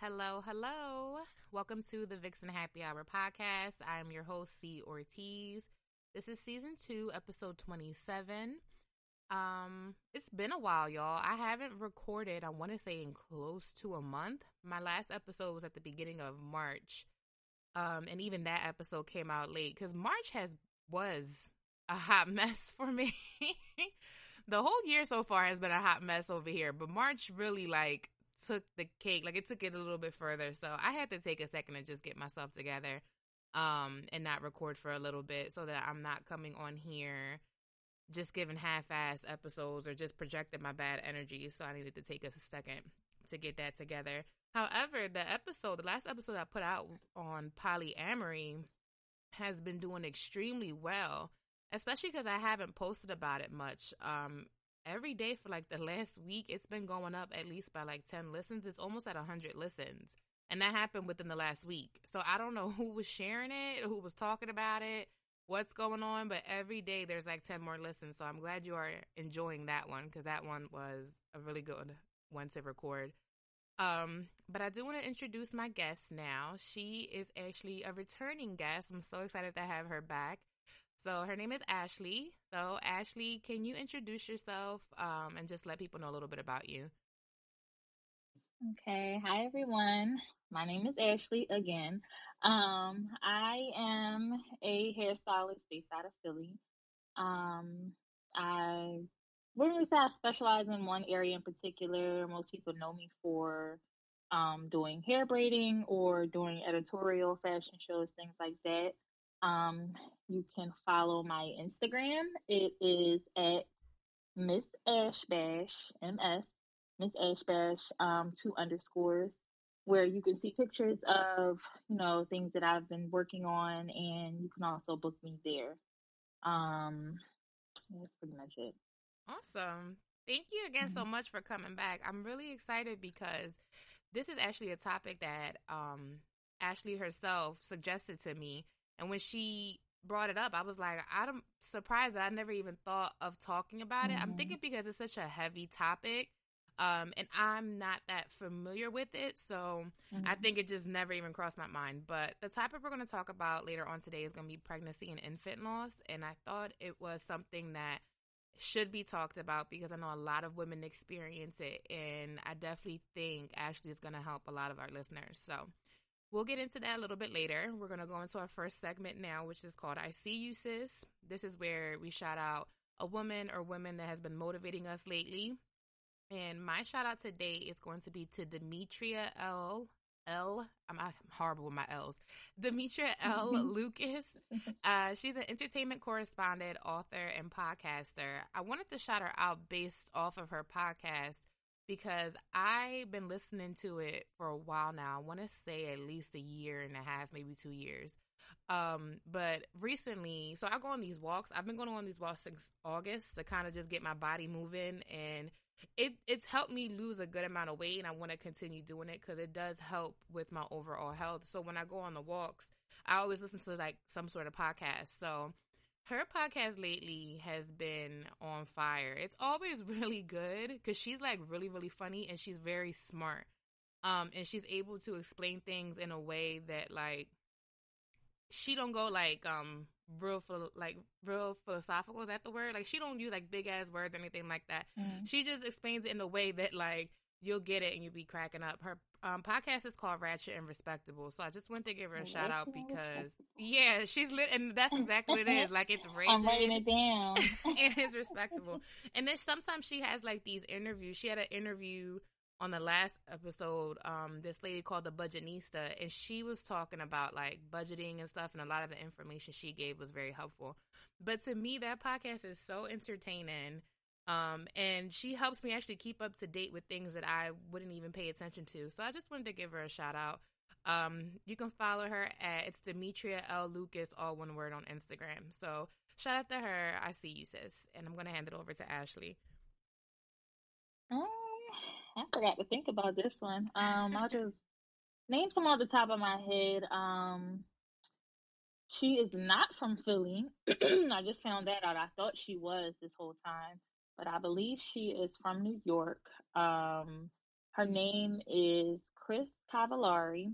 Hello, hello. Welcome to the Vixen Happy Hour podcast. I am your host, Cee Ortiz. This is season two, episode 27. Um, it's been a while, y'all. I haven't recorded, I want to say in close to a month. My last episode was at the beginning of March. Um, and even that episode came out late because March has was a hot mess for me. the whole year so far has been a hot mess over here, but March really like took the cake. Like it took it a little bit further. So I had to take a second to just get myself together um and not record for a little bit so that I'm not coming on here just giving half-ass episodes or just projecting my bad energy. So I needed to take us a second to get that together. However, the episode, the last episode I put out on polyamory has been doing extremely well, especially because I haven't posted about it much. Um, every day for like the last week, it's been going up at least by like 10 listens. It's almost at 100 listens. And that happened within the last week. So I don't know who was sharing it, who was talking about it, what's going on, but every day there's like 10 more listens. So I'm glad you are enjoying that one because that one was a really good one to record. Um, but I do want to introduce my guest now. She is actually a returning guest. I'm so excited to have her back. So her name is Ashley. So Ashley, can you introduce yourself um, and just let people know a little bit about you? Okay. Hi everyone. My name is Ashley again. Um, I am a hairstylist based out of Philly. Um, I wouldn't really say I specialize in one area in particular. Most people know me for um, doing hair braiding or doing editorial fashion shows, things like that. Um, you can follow my Instagram. It is at Miss Ashbash, MS, Miss Ashbash, um, two underscores, where you can see pictures of, you know, things that I've been working on, and you can also book me there. Um, that's pretty much it. Awesome. Thank you again mm-hmm. so much for coming back. I'm really excited because this is actually a topic that um, Ashley herself suggested to me and when she brought it up, I was like, I'm surprised that I never even thought of talking about it. Mm-hmm. I'm thinking because it's such a heavy topic. Um, and I'm not that familiar with it, so mm-hmm. I think it just never even crossed my mind. But the topic we're going to talk about later on today is going to be pregnancy and infant loss, and I thought it was something that should be talked about because I know a lot of women experience it, and I definitely think Ashley is going to help a lot of our listeners. So We'll get into that a little bit later. We're going to go into our first segment now, which is called I See You Sis. This is where we shout out a woman or women that has been motivating us lately. And my shout out today is going to be to Demetria L. L. I'm, I'm horrible with my L's. Demetria L. Lucas. Uh, she's an entertainment correspondent, author, and podcaster. I wanted to shout her out based off of her podcast because I've been listening to it for a while now. I want to say at least a year and a half, maybe two years. Um, but recently, so I go on these walks. I've been going on these walks since August to kind of just get my body moving, and it it's helped me lose a good amount of weight, and I want to continue doing it because it does help with my overall health. So when I go on the walks, I always listen to like some sort of podcast. So her podcast lately has been on fire. It's always really good because she's like really, really funny and she's very smart. Um, and she's able to explain things in a way that like she don't go like um real like real philosophical is that the word like she don't use like big ass words or anything like that mm-hmm. she just explains it in a way that like you'll get it and you'll be cracking up. Her um, podcast is called Ratchet and Respectable. So I just want to give her a shout out because yeah, she's lit and that's exactly what it is. Like it's raging. I'm writing it down. and it's respectable. And then sometimes she has like these interviews. She had an interview on the last episode, um, this lady called the Budgetnista, and she was talking about like budgeting and stuff, and a lot of the information she gave was very helpful. But to me, that podcast is so entertaining. Um, and she helps me actually keep up to date with things that I wouldn't even pay attention to. So I just wanted to give her a shout out. Um, you can follow her at it's Demetria L Lucas, all one word on Instagram. So shout out to her. I see you, sis. And I'm gonna hand it over to Ashley. Um, I forgot to think about this one. Um, I'll just name some off the top of my head. Um, she is not from Philly. I just found that out. I thought she was this whole time but I believe she is from New York. Um, her name is Cris Cavallari,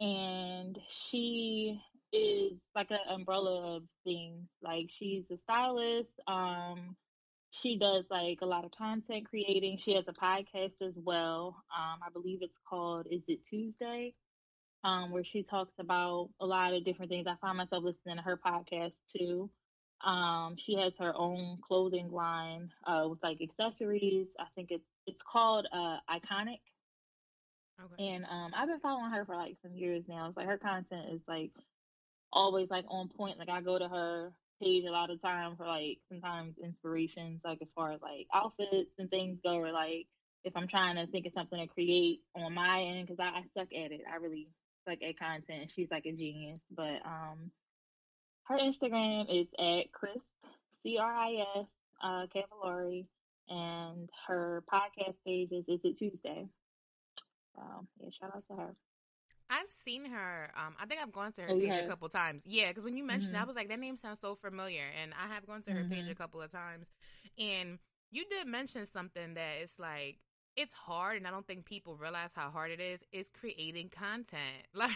and she is like an umbrella of things. Like she's a stylist. Um, she does like a lot of content creating. She has a podcast as well. Um, I believe it's called Is It Tuesday? Um, where she talks about a lot of different things. I find myself listening to her podcast too. Um, she has her own clothing line uh, with like accessories. I think it's it's called uh, Iconic. Okay. And um, I've been following her for like some years now. It's like her content is like always like on point. Like I go to her page a lot of time for like sometimes inspirations, like as far as like outfits and things go, or like if I'm trying to think of something to create on my end, because I, I suck at it. I really suck at content. She's like a genius, but um, her Instagram is at Cris C R I S uh, Cavallari, and her podcast page is Is It Tuesday. So yeah, shout out to her. I've seen her. Um, I think I've gone to her oh, page a couple times. Yeah, because when you mentioned, mm-hmm. I was like, that name sounds so familiar, and I have gone to her mm-hmm. page a couple of times. And you did mention something that it's like it's hard and I don't think people realize how hard it is is creating content. Like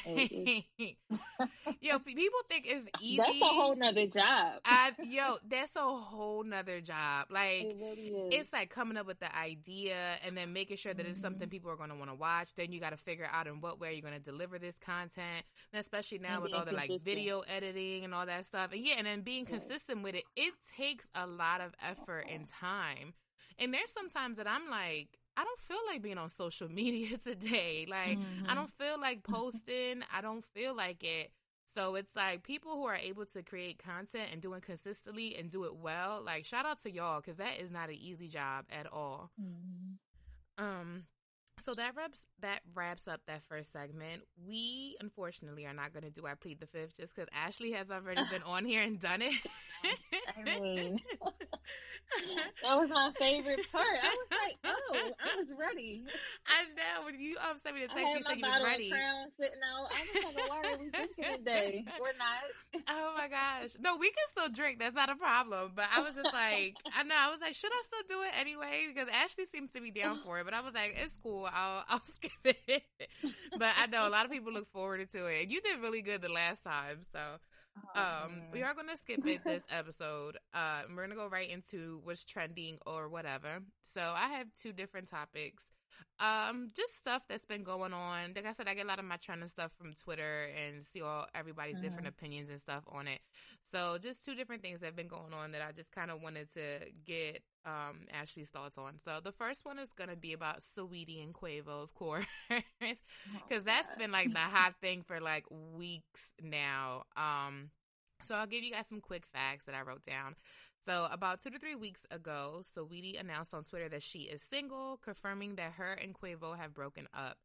yo, people think it's easy. That's a whole nother job. I yo, that's a whole nother job. Like it really it's like coming up with the idea and then making sure that mm-hmm. it's something mm-hmm. people are gonna want to watch. Then you gotta figure out in what way you're gonna deliver this content. And especially now and with all the like video editing and all that stuff. And yeah, and then being right. consistent with it, it takes a lot of effort and time. And there's sometimes that I'm like, I don't feel like being on social media today. Like, mm-hmm. I don't feel like posting. I don't feel like it. So it's like people who are able to create content and doing consistently and do it well. Like, shout out to y'all because that is not an easy job at all. Mm-hmm. Um, so that wraps that wraps up that first segment. We unfortunately are not going to do I plead the fifth just because Ashley has already been on here and done it. I mean, that was my favorite part. I was like, oh, I was ready. I know when you um sent me the text, you said you was ready. Crown sitting out. I was like, why are we drinking today? We're not. Oh my gosh, no, we can still drink. That's not a problem. But I was just like, I know. I was like, should I still do it anyway? Because Ashley seems to be down for it. But I was like, it's cool. I'll I'll skip it. but I know a lot of people look forward to it. You did really good the last time, so. Oh, um, we are gonna skip it this episode. Uh, we're gonna go right into what's trending or whatever. So I have two different topics. Um, just stuff that's been going on. Like I said, I get a lot of my trending stuff from Twitter and see all everybody's mm-hmm. different opinions and stuff on it. So just two different things that have been going on that I just kind of wanted to get um Ashley's thoughts on. So the first one is gonna be about Saweetie and Quavo, of course, because oh, that's been like the hot thing for like weeks now. Um, so I'll give you guys some quick facts that I wrote down. So, about two to three weeks ago, Saweetie announced on Twitter that she is single, confirming that her and Quavo have broken up.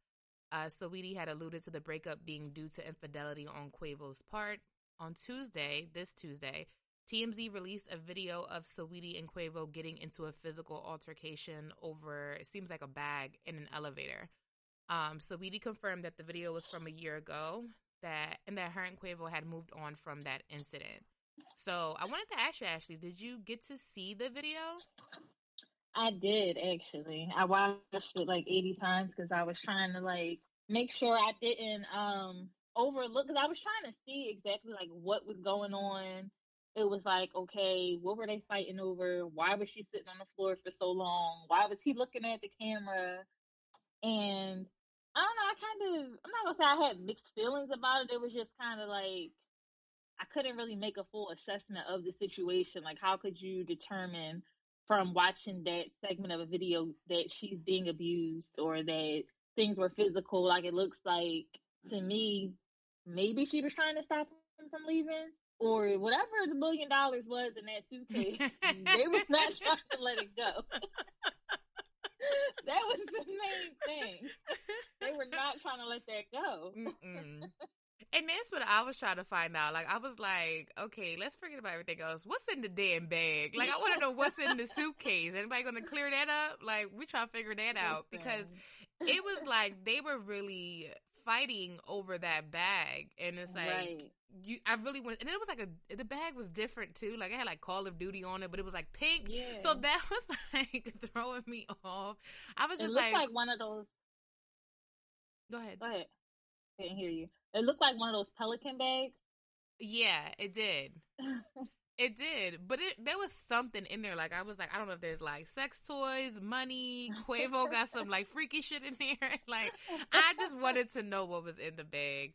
Uh, Saweetie had alluded to the breakup being due to infidelity on Quavo's part. On Tuesday, this Tuesday, TMZ released a video of Saweetie and Quavo getting into a physical altercation over, it seems like a bag in an elevator. Um, Saweetie confirmed that the video was from a year ago, that and that her and Quavo had moved on from that incident. So I wanted to ask you, Ashley, did you get to see the video? I did actually. I watched it like 80 times because I was trying to like make sure I didn't um overlook because I was trying to see exactly like what was going on. It was like, okay, what were they fighting over? Why was she sitting on the floor for so long? Why was he looking at the camera? And I don't know, I kind of I'm not gonna say I had mixed feelings about it. It was just kind of like I couldn't really make a full assessment of the situation. Like, how could you determine from watching that segment of a video that she's being abused or that things were physical? Like, it looks like to me, maybe she was trying to stop him from leaving or whatever the million dollars was in that suitcase. they was not trying to let it go. that was the main thing. They were not trying to let that go. And that's what I was trying to find out. Like, I was like, okay, let's forget about everything else. What's in the damn bag? Like, I want to know what's in the suitcase. Anybody going to clear that up? Like, we try to figure that out because it was like they were really fighting over that bag, and it's like right. you. I really went, and it was like a. The bag was different too. Like I had like Call of Duty on it, but it was like pink. Yeah. So that was like throwing me off. I was just like, like one of those Go ahead. Go ahead. Didn't hear you. It looked like one of those pelican bags. Yeah, it did. it did, but it there was something in there. Like I was like, I don't know if there's like sex toys, money. Quavo got some like freaky shit in there. like I just wanted to know what was in the bag.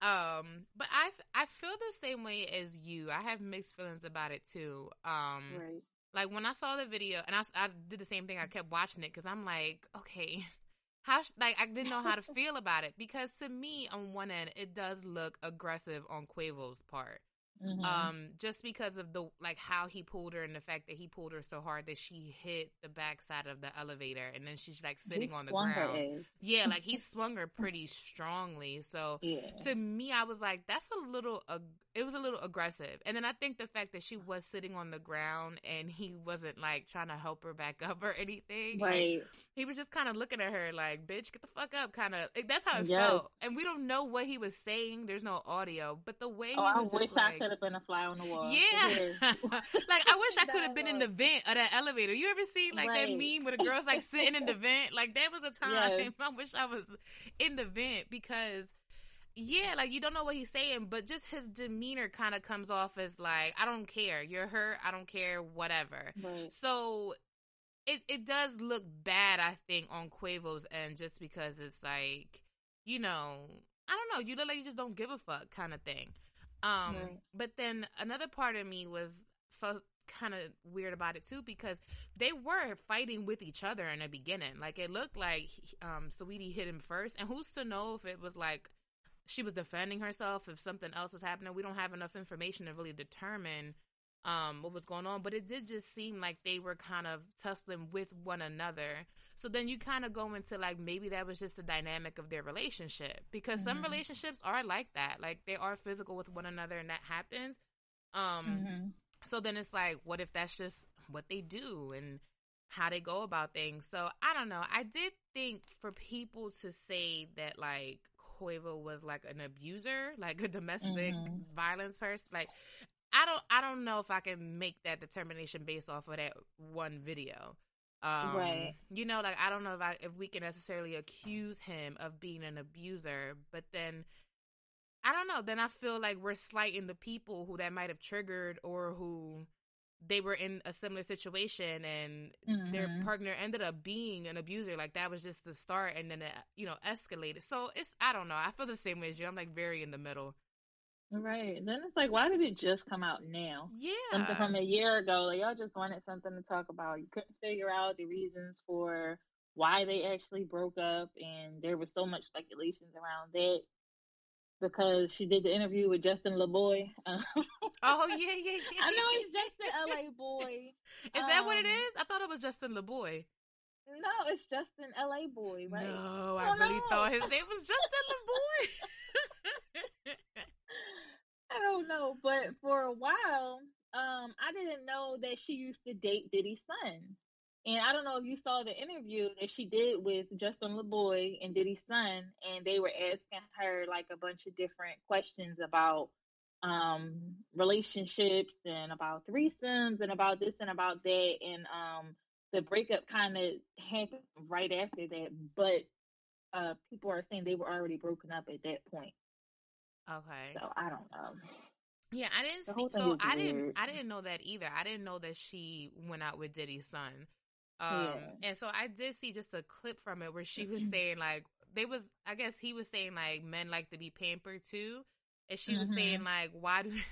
Um, but I I feel the same way as you. I have mixed feelings about it too. Um, right. like when I saw the video, and I I did the same thing. I kept watching it because I'm like, okay, how like I didn't know how to feel about it because to me, on one end, it does look aggressive on Quavo's part. Mhm. Um, just because of the like how he pulled her and the fact that he pulled her so hard that she hit the backside of the elevator and then she's like sitting He on the ground. Yeah, like he swung her pretty strongly. So Yeah. to me, I was like, that's a little, ag- it was a little aggressive. And then I think the fact that she was sitting on the ground and he wasn't like trying to help her back up or anything. like, Right. he was just kind of looking at her like, bitch, get the fuck up, kind of. Like, that's how it Yes. felt. And we don't know what he was saying. There's no audio, but the way Oh, he I wish just I like, could have been a fly on the wall. yeah. like I wish I could have been in the vent of that elevator. You ever seen like that meme where the girl's like sitting in the vent? Like that was a time Yes. I wish I was in the vent because yeah, like you don't know what he's saying, but just his demeanor kind of comes off as like I don't care. You're hurt. I don't care. Whatever. Right. So it it does look bad, I think, on Quavo's end, just because it's like, you know, I don't know, you look like you just don't give a fuck kind of thing. Um, Right. but then another part of me was felt kind of weird about it too because they were fighting with each other in the beginning. Like it looked like um Saweetie hit him first, and who's to know if it was like she was defending herself, if something else was happening. We don't have enough information to really determine um what was going on but it did just seem like they were kind of tussling with one another. So then you kind of go into like maybe that was just the dynamic of their relationship because some Mhm. relationships are like that. Like they are physical with one another and that happens. Um hmm so then it's like what if that's just what they do and how they go about things? So i don't know. I did think for people to say that like Quavo was like an abuser, like a domestic Mhm. violence person. Like I don't I don't know if I can make that determination based off of that one video. Um, Right. You know, like I don't know if I if we can necessarily accuse him of being an abuser, but then I don't know. Then I feel like we're slighting the people who that might have triggered or who they were in a similar situation and their Mhm. partner ended up being an abuser. Like that was just the start, and then it you know escalated. So it's I don't know. I feel the same way as you. I'm like very in the middle. Right. Then it's like, why did it just come out now? Yeah. Something from a year ago. Like y'all just wanted something to talk about. You couldn't figure out the reasons for why they actually broke up, and there was so much speculations around that because she did the interview with Justin LeBoy. Um, Oh yeah, yeah, yeah. I know it's Justin LA Boy. Is that what it um. I thought it was Justin LeBoy. No, it's Justin LA Boy, right? No, I Oh, really no. thought his name was Justin LeBoy. I don't know, but for a while, um, I didn't know that she used to date Diddy's son. And I don't know if you saw the interview that she did with Justin Laboy and Diddy's son, and they were asking her like a bunch of different questions about um relationships and about threesomes and about this and about that and um the breakup kind of happened right after that but uh people are saying they were already broken up at that point okay. so i don't know Yeah, I didn't see. So I didn't. I didn't know that either. I didn't know that she went out with Diddy's son. Um, Yeah. and so I did see just a clip from it where she was saying like they was. I guess he was saying like men like to be pampered too, and she was Mhm. saying like why do.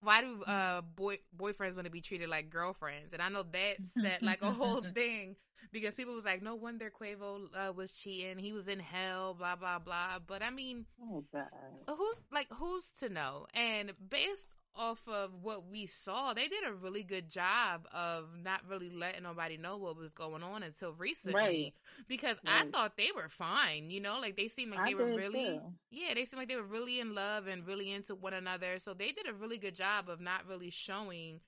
Why do uh boy boyfriends want to be treated like girlfriends? And I know that set like a whole thing because people was like, no wonder Quavo uh, was cheating. He was in hell, blah blah blah. But I mean, oh who's like who's to know? And based off of what we saw, they did a really good job of not really letting nobody know what was going on until recently. Right. Because I thought they were fine, you know, like they seemed like I they were really too. yeah, they seemed like they were really in love and really into one another. So they did a really good job of not really showing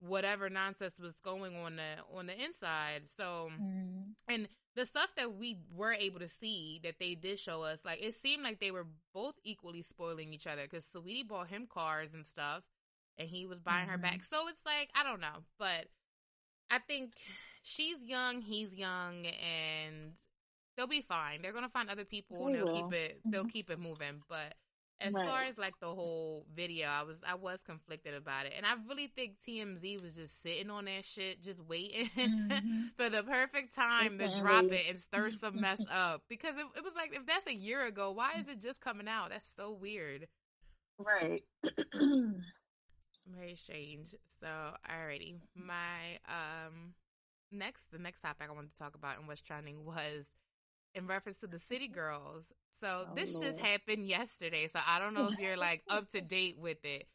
whatever nonsense was going on the on the inside. So Mhm. and the stuff that we were able to see that they did show us, like it seemed like they were both equally spoiling each other because Saweetie bought him cars and stuff, and he was buying her Mhm. back. So it's like I don't know, but I think she's young, he's young, and they'll be fine. They're gonna find other people and They they'll will. keep it they'll Mhm. keep it moving. But as Right. far as like the whole video, I was I was conflicted about it, and I really think TMZ was just sitting on that shit, just waiting Mhm. for the perfect time to drop it and stir some mess up. Because it, it was like if that's a year ago, why is it just coming out? That's so weird. Right. Very strange. So, alrighty. My um next the next topic I wanted to talk about and what's trending was in reference to the City Girls. So Oh, this just happened yesterday, so I don't know if you're like up to date with it.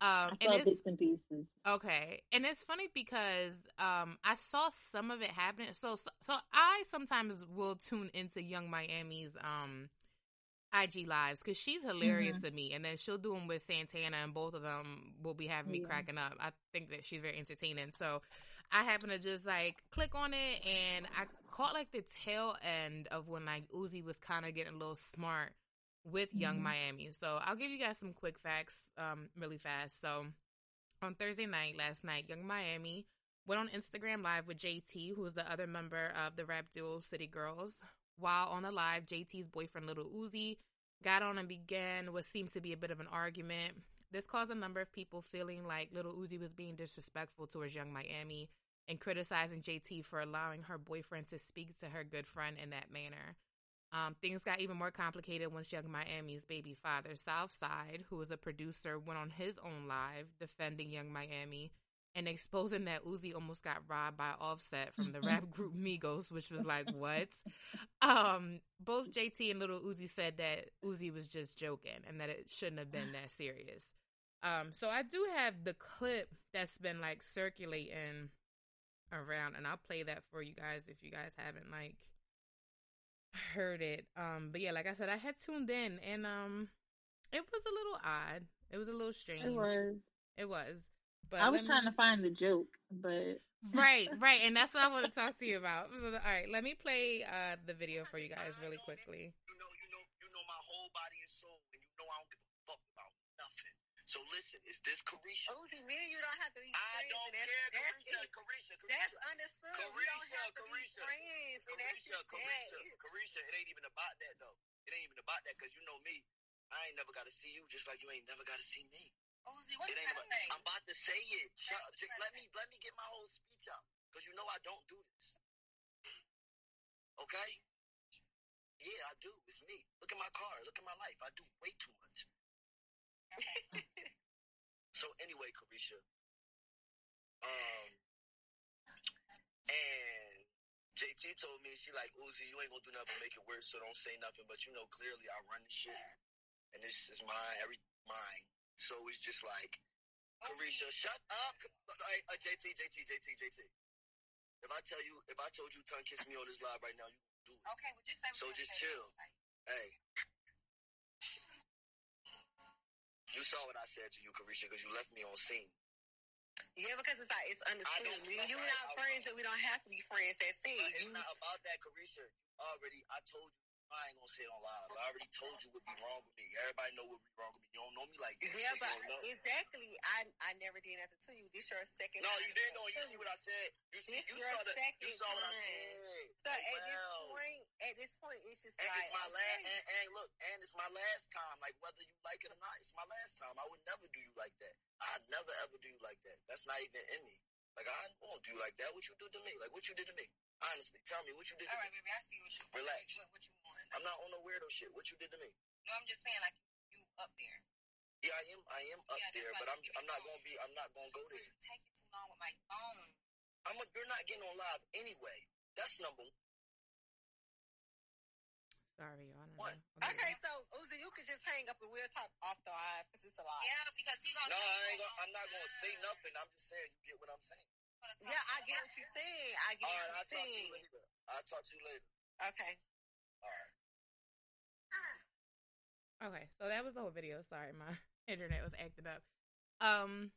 Um I and bits and pieces. Okay, and it's funny because um I saw some of it happening. So so, so I sometimes will tune into Yung Miami's um IG lives because she's hilarious Mm-hmm. to me, and then she'll do them with Santana, and both of them will be having me Yeah. cracking up. I think that she's very entertaining. So I happen to just like click on it, and I caught like the tail end of when like Uzi was kind of getting a little smart with Yung Mhm. Miami. So I'll give you guys some quick facts, um, really fast. So on Thursday night, last night, Yung Miami went on Instagram Live with JT, who is the other member of the rap duo City Girls. While on the live, JT's boyfriend Lil Uzi got on and began what seems to be a bit of an argument. This caused a number of people feeling like Lil Uzi was being disrespectful towards Yung Miami and criticizing JT for allowing her boyfriend to speak to her good friend in that manner. Um, things got even more complicated once Yung Miami's baby father, Southside, who was a producer, went on his own live defending Yung Miami and exposing that Uzi almost got robbed by Offset from the rap group Migos, which was like, what? Um, both JT and Lil Uzi said that Uzi was just joking and that it shouldn't have been that serious. Um, so I do have the clip that's been like circulating around, and I'll play that for you guys if you guys haven't like heard it. Um, but yeah, like I said, I had tuned in, and um, it was a little odd. It was a little strange. It was. It was. But I was let trying to find the joke, but right, right, and that's what I want to talk to you about. So, all right, let me play uh the video for you guys really quickly. You know, you know, you know my whole body and soul, and you know I don't give a fuck about nothing. So listen, is this Caresha? Uzi, me and you don't have to be I don't and care, that's, Caresha, that's, Caresha, it. that's Caresha. understood. we don't Caresha, to be Caresha. friends. And that's Caresha, Caresha. Caresha, it ain't even about that though. It ain't even about that because you know me. I ain't never got to see you just like you ain't never got to see me. Uzi, what It you ain't about, say? I'm about to say it. Shut, just let me let me get my whole speech out because you know I don't do this. Okay? Yeah, I do. It's me. Look at my car. Look at my life. I do way too much. so anyway, Caresha, um, and JT told me she like Uzi, you ain't gonna do nothing to make it worse, so don't say nothing. But you know, clearly I run the shit, and this is mine, every mine. So it's just like, Caresha, shut up. Hey, uh, JT, JT, JT, JT. If I tell you, if I told you, tongue kiss me on this live right now, you can do it. Okay, well, just say So just chill. Hey. You saw what I said to you, Caresha, because you left me on seen. Yeah, because it's like it's understood. don't Me you right? not friends, and we don't have to be friends. That's it. It's You, not about that, Caresha. Already, I told you. I ain't gonna say it on live. I already told you what be wrong with me. Everybody know what be wrong with me. You don't know me like this. yeah, but exactly. I I never did nothing to you. This your second. No, you didn't know. You see what I said. You see, This you saw the, you saw what I said. So Like, at this point, at this point, it's just And like it's my last, and, and look, and it's my last time. Like whether you like it or not, it's my last time. I would never do you like that. I'd never ever do you like that. That's not even in me. Like I won't do you like that. What you do to me? Like what you did to me? Honestly, tell me what you did to All me. right, baby, I see what you Relax. What, what you want. I'm not on no weirdo shit. What you did to me? No, I'm just saying, like you up there. Yeah, I am. I am up Yeah, there, but I'm. I'm not gonna be. I'm not gonna go Because there. you taking too long with my phone. I'm. A, you're not getting on live anyway. That's number one. Sorry, y'all. I don't What? know. Okay, so Uzi, you could just hang up and we'll talk off the live because it's a lot. Yeah, because he gonna. No, I ain't. Gonna, I'm not gonna say nothing. I'm just saying. You get what I'm saying. Yeah, I get what you're saying. I get All right. what I'll you're talk to you saying. later. I'll talk to you later. Okay. All right. Okay, so that was the whole video. Sorry, my internet was acting up. Um,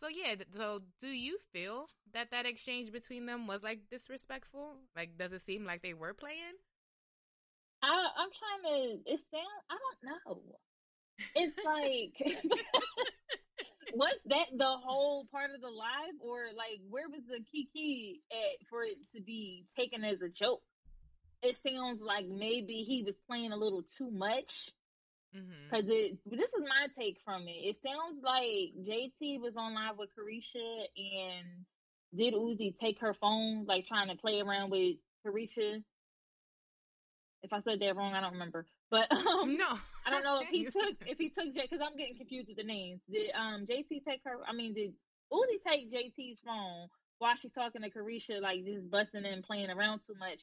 so yeah, th- so do you feel that that exchange between them was like disrespectful? Like, does it seem like they were playing? I, I'm trying to. It sound. I don't know. It's like, was that the whole part of the live, or like where was the kiki at for it to be taken as a joke? it sounds like maybe he was playing a little too much. Mhm. Cause it, this is my take from it. It sounds like JT was on live with Caresha and did Uzi take her phone, like trying to play around with Caresha. If I said that wrong, I don't remember. But um, No, I don't know if he took if he took because I'm getting confused with the names. Did um JT take her? I mean, did Uzi take JT's phone while she's talking to Caresha, like just busting and playing around too much?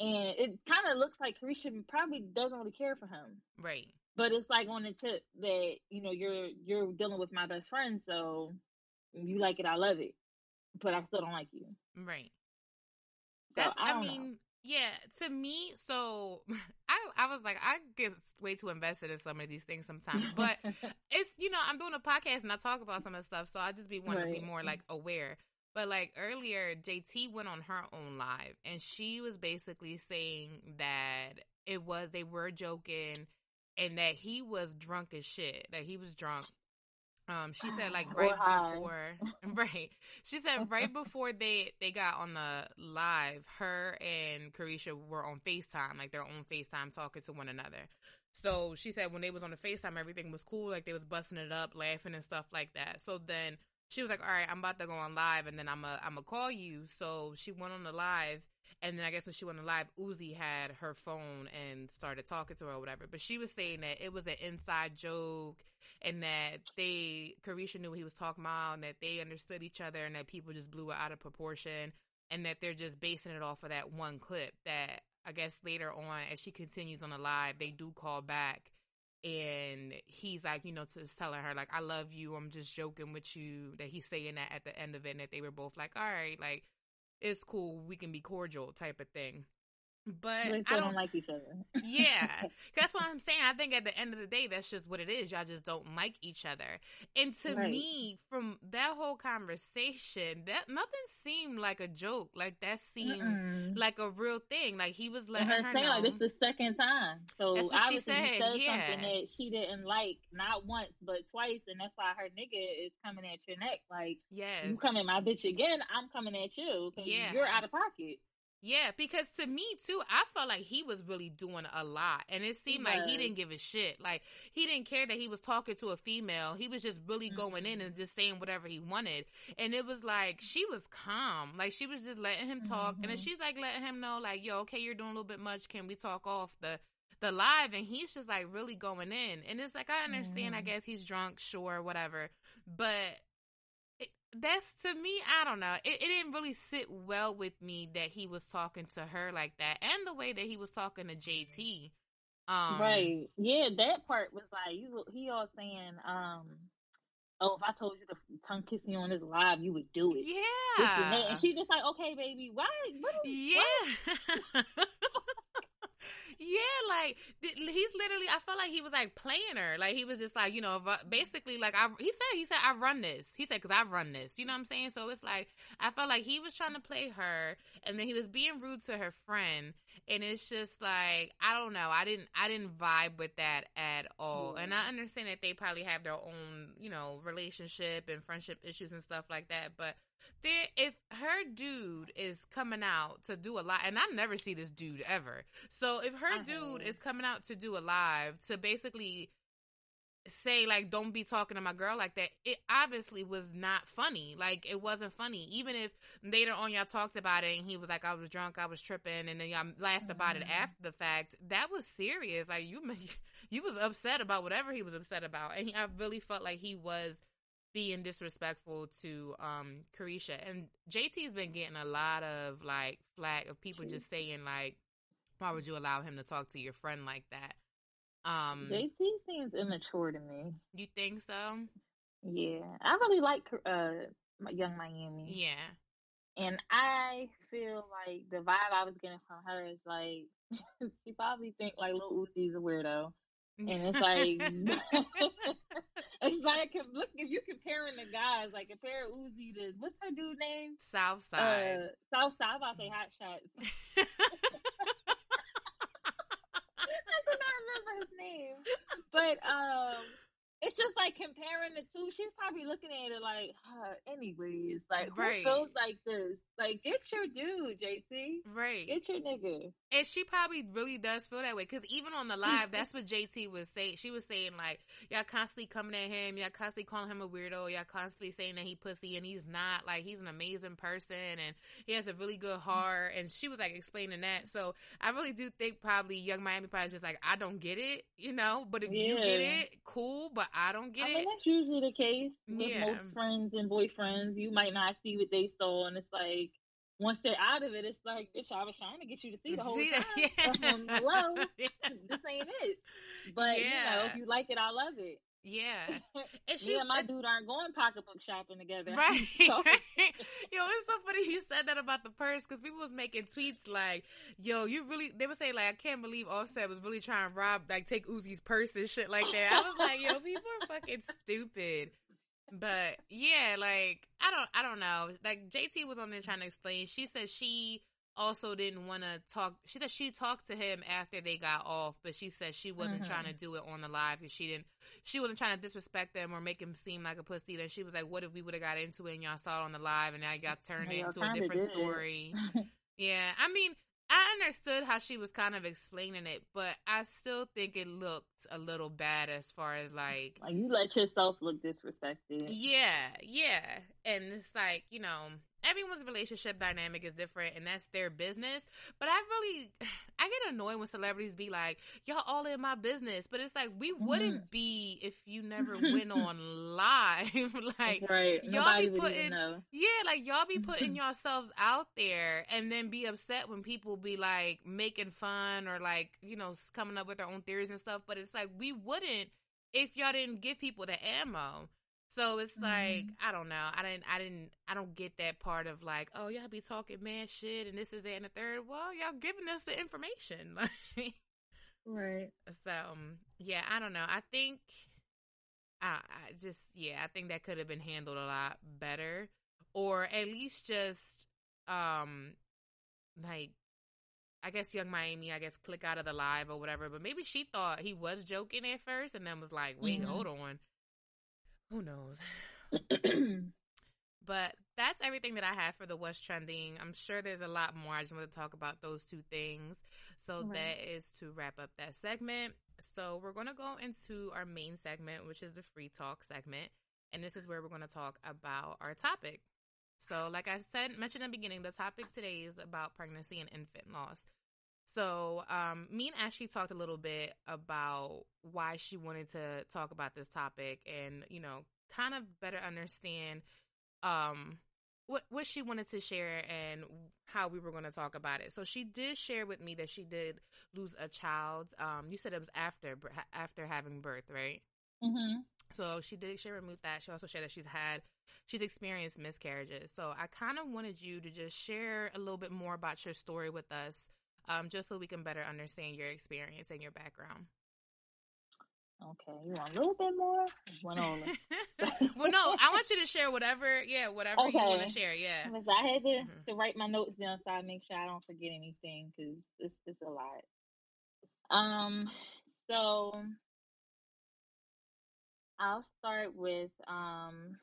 And it kind of looks like Caresha probably doesn't really care for him, right. but it's like on the tip that you know you're you're dealing with my best friend, so you like it, I love it, but I still don't like you. Right. So That's I I, know. Yeah, to me, so I I was like, I get way too invested in some of these things sometimes. But it's you know, I'm doing a podcast and I talk about some of the stuff, so I just be wanting to be more like aware. But like earlier, JT went on her own live and she was basically saying that it was they were joking and that he was drunk as shit. That he was drunk. Um, she said like right before, right? She said right before they they got on the live, her and Caresha were on Facetime, like their own Facetime, talking to one another. So she said when they was on the Facetime, everything was cool, like they was busting it up, laughing and stuff like that. So then she was like, "All right, I'm about to go on live, and then I'm a I'm gonna call you." So she went on the live, and then I guess when she went live, Uzi had her phone and started talking to her or whatever. But she was saying that it was an inside joke, and that they Caresha knew he was talking about, and that they understood each other, and that people just blew it out of proportion, and that they're just basing it off of that one clip. That I guess later on, as she continues on the live, they do call back and he's like, you know, just telling her like, "I love you. I'm just joking with you." That he's saying that at the end of it, and that they were both like, "All right, like it's cool. We can be cordial," type of thing. But they I don't, don't like each other. yeah, that's what I'm saying. I think at the end of the day, that's just what it is. Y'all just don't like each other. And to Right. me, from that whole conversation, that nothing seemed like a joke. Like that seemed Mm-mm. like a real thing. Like he was And letting her her saying know. like this the second time. So That's what she obviously you said, said yeah. something that she didn't like, not once but twice, and that's why her nigga is coming at your neck. Like yes, you come at my bitch again, I'm coming at you. Yeah. you're out of pocket. Yeah, because to me too, I felt like he was really doing a lot, and it seemed like he didn't give a shit. Like he didn't care that he was talking to a female. He was just really going in and just saying whatever he wanted. And it was like she was calm, like she was just letting him talk, and then Mhm. she's like letting him know, like, "Yo, okay, you're doing a little bit much. Can we talk off the?" The live and he's just like really going in, and it's like I understand. I Mhm. guess he's drunk, sure, whatever, but that's to me i don't know it, it didn't really sit well with me that he was talking to her like that and the way that he was talking to jt um right. Yeah, that part was like you he all saying, um, oh, if I told you to tongue kiss me on this live, you would do it. And, yeah and she just like, okay, baby, why? What is, yeah yeah like he's literally i felt like he was like playing her. Like he was just like you know basically like i he said he said i run this. He said because i run this. You know what i'm saying? So it's like i felt like he was trying to play her and then he was being rude to her friend and it's just like i don't know. I didn't i didn't vibe with that at all. And i mm. understand that they probably have their own you know relationship and friendship issues and stuff like that. But there if her dude is coming out to do a live and i never see this dude ever. So if her I dude uh-huh. is coming out to do a live to basically say like don't be talking to my girl like that it obviously was not funny. Like it wasn't funny. Even if later on y'all talked about it and he was like i was drunk i was tripping and then y'all laughed about it Mhm. after the fact that was serious. Like you you was upset about whatever he was upset about. And he, i really felt like he was being disrespectful to um Caresha. And JT's been getting a lot of like flack of people just saying like why would you allow him to talk to your friend like that um JT seems immature to me. you think so Yeah, I really like uh Yung Miami. yeah And I feel like the vibe I was getting from her is like she probably think like Lil Uzi's a weirdo, and it's like it's like look if you comparing the guys, like compare Uzi to what's her dude name? south side Uh, Southside. I'm about to say Hot Shots. I could not remember his name, but um. It's just like comparing the two. She's probably looking at it like, huh, anyways, like Right. who feels like this? Like, get your dude, JT. Right. Get your nigga. And she probably really does feel that way because even on the live, that's what JT was saying. She was saying like, y'all constantly coming at him, y'all constantly calling him a weirdo, y'all constantly saying that he pussy, and he's not. Like he's an amazing person, and he has a really good heart. And she was like explaining that. So I really do think probably Yung Miami probably is just like, I don't get it, you know. But if you get it, cool. But I don't get I mean, it. that's usually the case with Yeah. most friends and boyfriends. You might not see what they saw, and it's like once they're out of it, it's like bitch, I was trying to get you to see the whole See time. that? Um, hello, Yeah. this ain't it. But you know, if you like it, I love it. Yeah. And she Me and my dude aren't going pocketbook shopping together. Right. So- yo, it's so funny you said that about the purse because people was making tweets like, yo, you really, they would say, like, I can't believe Offset was really trying to rob, like, take Uzi's purse and shit like that. I was like, yo, people are fucking stupid. But yeah, like, I don't, I don't know. Like, JT was on there trying to explain. She said she also didn't want to talk. She said she talked to him after they got off, but she said she wasn't Mhm. trying to do it on the live because she didn't she wasn't trying to disrespect them or make him seem like a pussy. Then she was like, "What if we would have got into it and y'all saw it on the live and now y'all turned it into a different story?" yeah, I mean, I understood how she was kind of explaining it, but I still think it looked a little bad as far as like, like you let yourself look disrespected. yeah, yeah, and it's like you know. Everyone's relationship dynamic is different, and that's their business. But I really, I get annoyed when celebrities be like, "Y'all all in my business," but it's like we wouldn't mm-hmm. be if you never went on live. like, right. y'all Nobody be putting- know. yeah, like y'all be putting yourselves out there and then be upset when people be like making fun or like, you know, coming up with their own theories and stuff. But it's like we wouldn't if y'all didn't give people the ammo. So it's like, Mhm. I don't know. I didn't I didn't I don't get that part of like, oh y'all be talking mad shit and this is that and the third. Well, y'all giving us the information. Like Right. so um, yeah, I don't know. I think I, I just yeah, I think that could have been handled a lot better, or at least just um like I guess Yung Miami, I guess click out of the live or whatever. But maybe she thought he was joking at first, and then was like, wait, Mhm. hold on, who knows. But that's everything that I have for the what's trending. I'm sure there's a lot more. I just want to talk about those two things. So Right. that is to wrap up that segment. So we're going to go into our main segment, which is the free talk segment. And this is where we're going to talk about our topic. So, like I said, mentioned in the beginning, the topic today is about pregnancy and infant loss. So, um, me and Ashley talked a little bit about why she wanted to talk about this topic and, you know, kind of better understand um what what she wanted to share and how we were going to talk about it. So she did share with me that she did lose a child. Um you said it was after after having birth, right? hmm So she did share with that. She also shared that she's had she's experienced miscarriages. So I kind of wanted you to just share a little bit more about your story with us. Um, just so we can better understand your experience and your background. Okay. You want a little bit more? One all. well, no, I want you to share whatever, yeah, whatever you want to Okay. share. Yeah. Because I had to, Mhm. to write my notes down so I make sure I don't forget anything because it's it's a lot. Um, so I'll start with um,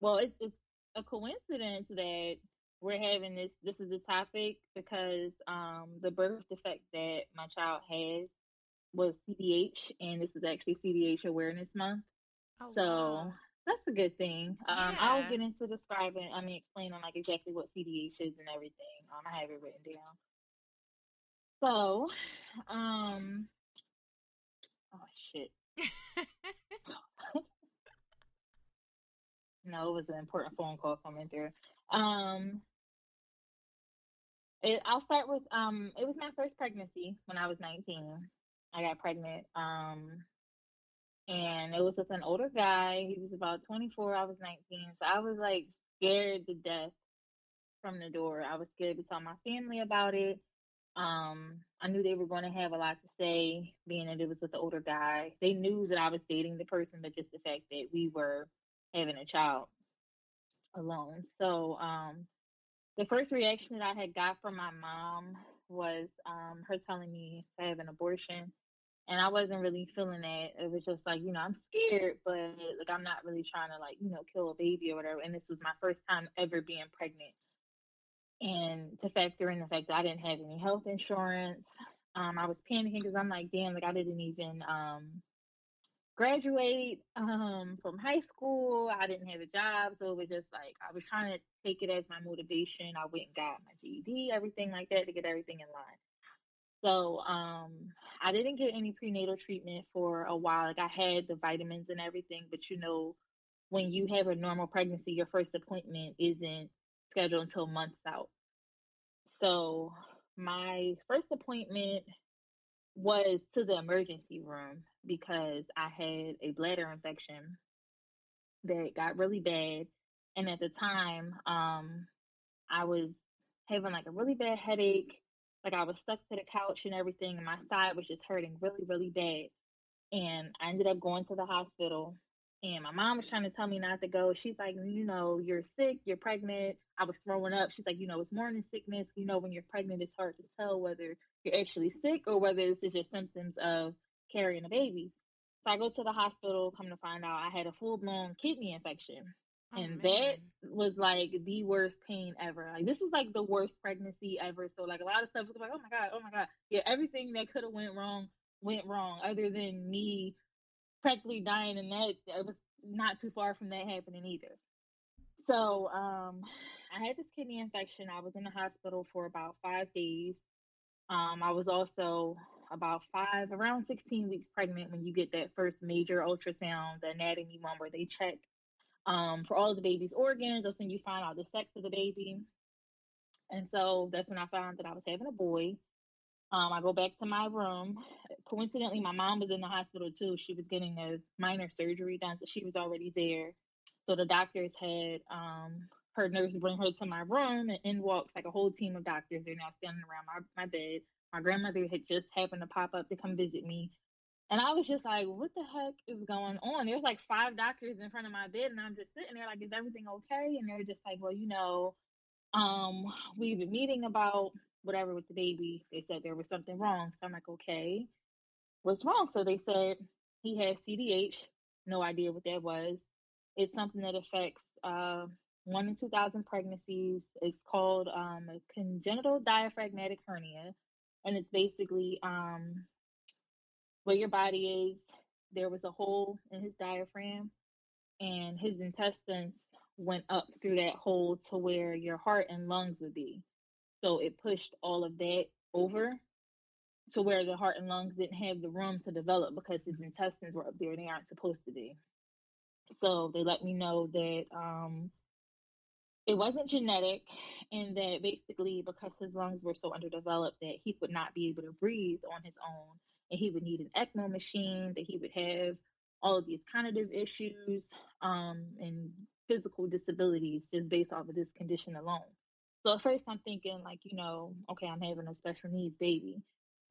well, it's it's a coincidence that we're having this. This is a topic because um, the birth defect that my child has was CDH, and this is actually CDH Awareness Month. Oh, so wow. that's a good thing. Um, I'll Yeah. get into describing, I mean, explaining like exactly what CDH is and everything. Um, I have it written down. So, um, oh shit, no, it was an important phone call coming through. Um, it, I'll start with um, it was my first pregnancy when I was 19. I got pregnant. Um, and it was with an older guy. He was about 24. I was 19. So I was like scared to death from the door. I was scared to tell my family about it. Um, I knew they were going to have a lot to say, being that it was with the older guy. They knew that I was dating the person, but just the fact that we were having a child alone. So, um, the first reaction that I had got from my mom was um, her telling me to have an abortion and I wasn't really feeling that. It was just like, you know, I'm scared, but like I'm not really trying to like, you know, kill a baby or whatever. And this was my first time ever being pregnant. and to factor in the fact that I didn't have any health insurance. Um, I was panicking because I'm like, damn, like I didn't even um, graduate um, from high school. I didn't have a job, so it was just like I was trying to take it as my motivation. I went and got my GED, everything like that, to get everything in line. So um, I didn't get any prenatal treatment for a while. Like I had the vitamins and everything, but you know, when you have a normal pregnancy, your first appointment isn't scheduled until months out. So my first appointment was to the emergency room because I had a bladder infection that got really bad. And at the time, um, I was having like a really bad headache. Like I was stuck to the couch and everything, and my side was just hurting really, really bad. And I ended up going to the hospital. And my mom was trying to tell me not to go. She's like, you know, you're sick, you're pregnant. I was throwing up. She's like, you know, it's morning sickness. You know, when you're pregnant, it's hard to tell whether you're actually sick or whether this is just symptoms of carrying a baby. So I go to the hospital, come to find out I had a full blown kidney infection. Oh, and man. that was like the worst pain ever. Like this was like the worst pregnancy ever. So like a lot of stuff was like, oh my god, oh my god, yeah, everything that could have went wrong went wrong. Other than me practically dying, and that it was not too far from that happening either. So um, I had this kidney infection. I was in the hospital for about five days. Um, I was also about five, around 16 weeks pregnant when you get that first major ultrasound, the anatomy one where they check um, for all of the baby's organs. That's when you find out the sex of the baby. And so that's when I found that I was having a boy. Um, I go back to my room. Coincidentally, my mom was in the hospital too. She was getting a minor surgery done, so she was already there. So the doctors had um, her nurse bring her to my room, and in walks like a whole team of doctors. They're now standing around my, my bed. My grandmother had just happened to pop up to come visit me. And I was just like, what the heck is going on? There's like five doctors in front of my bed, and I'm just sitting there like, is everything okay? And they're just like, well, you know, um, we've been meeting about whatever with the baby. They said there was something wrong. So I'm like, okay, what's wrong? So they said he has CDH. No idea what that was. It's something that affects uh, one in 2,000 pregnancies. It's called um, a congenital diaphragmatic hernia. And it's basically um, where your body is. There was a hole in his diaphragm, and his intestines went up through that hole to where your heart and lungs would be. So it pushed all of that over to where the heart and lungs didn't have the room to develop because his intestines were up there. They aren't supposed to be. So they let me know that um, it wasn't genetic and that basically because his lungs were so underdeveloped that he would not be able to breathe on his own and he would need an ECMO machine, that he would have all of these cognitive issues um, and physical disabilities just based off of this condition alone. So at first I'm thinking like, you know, okay, I'm having a special needs baby.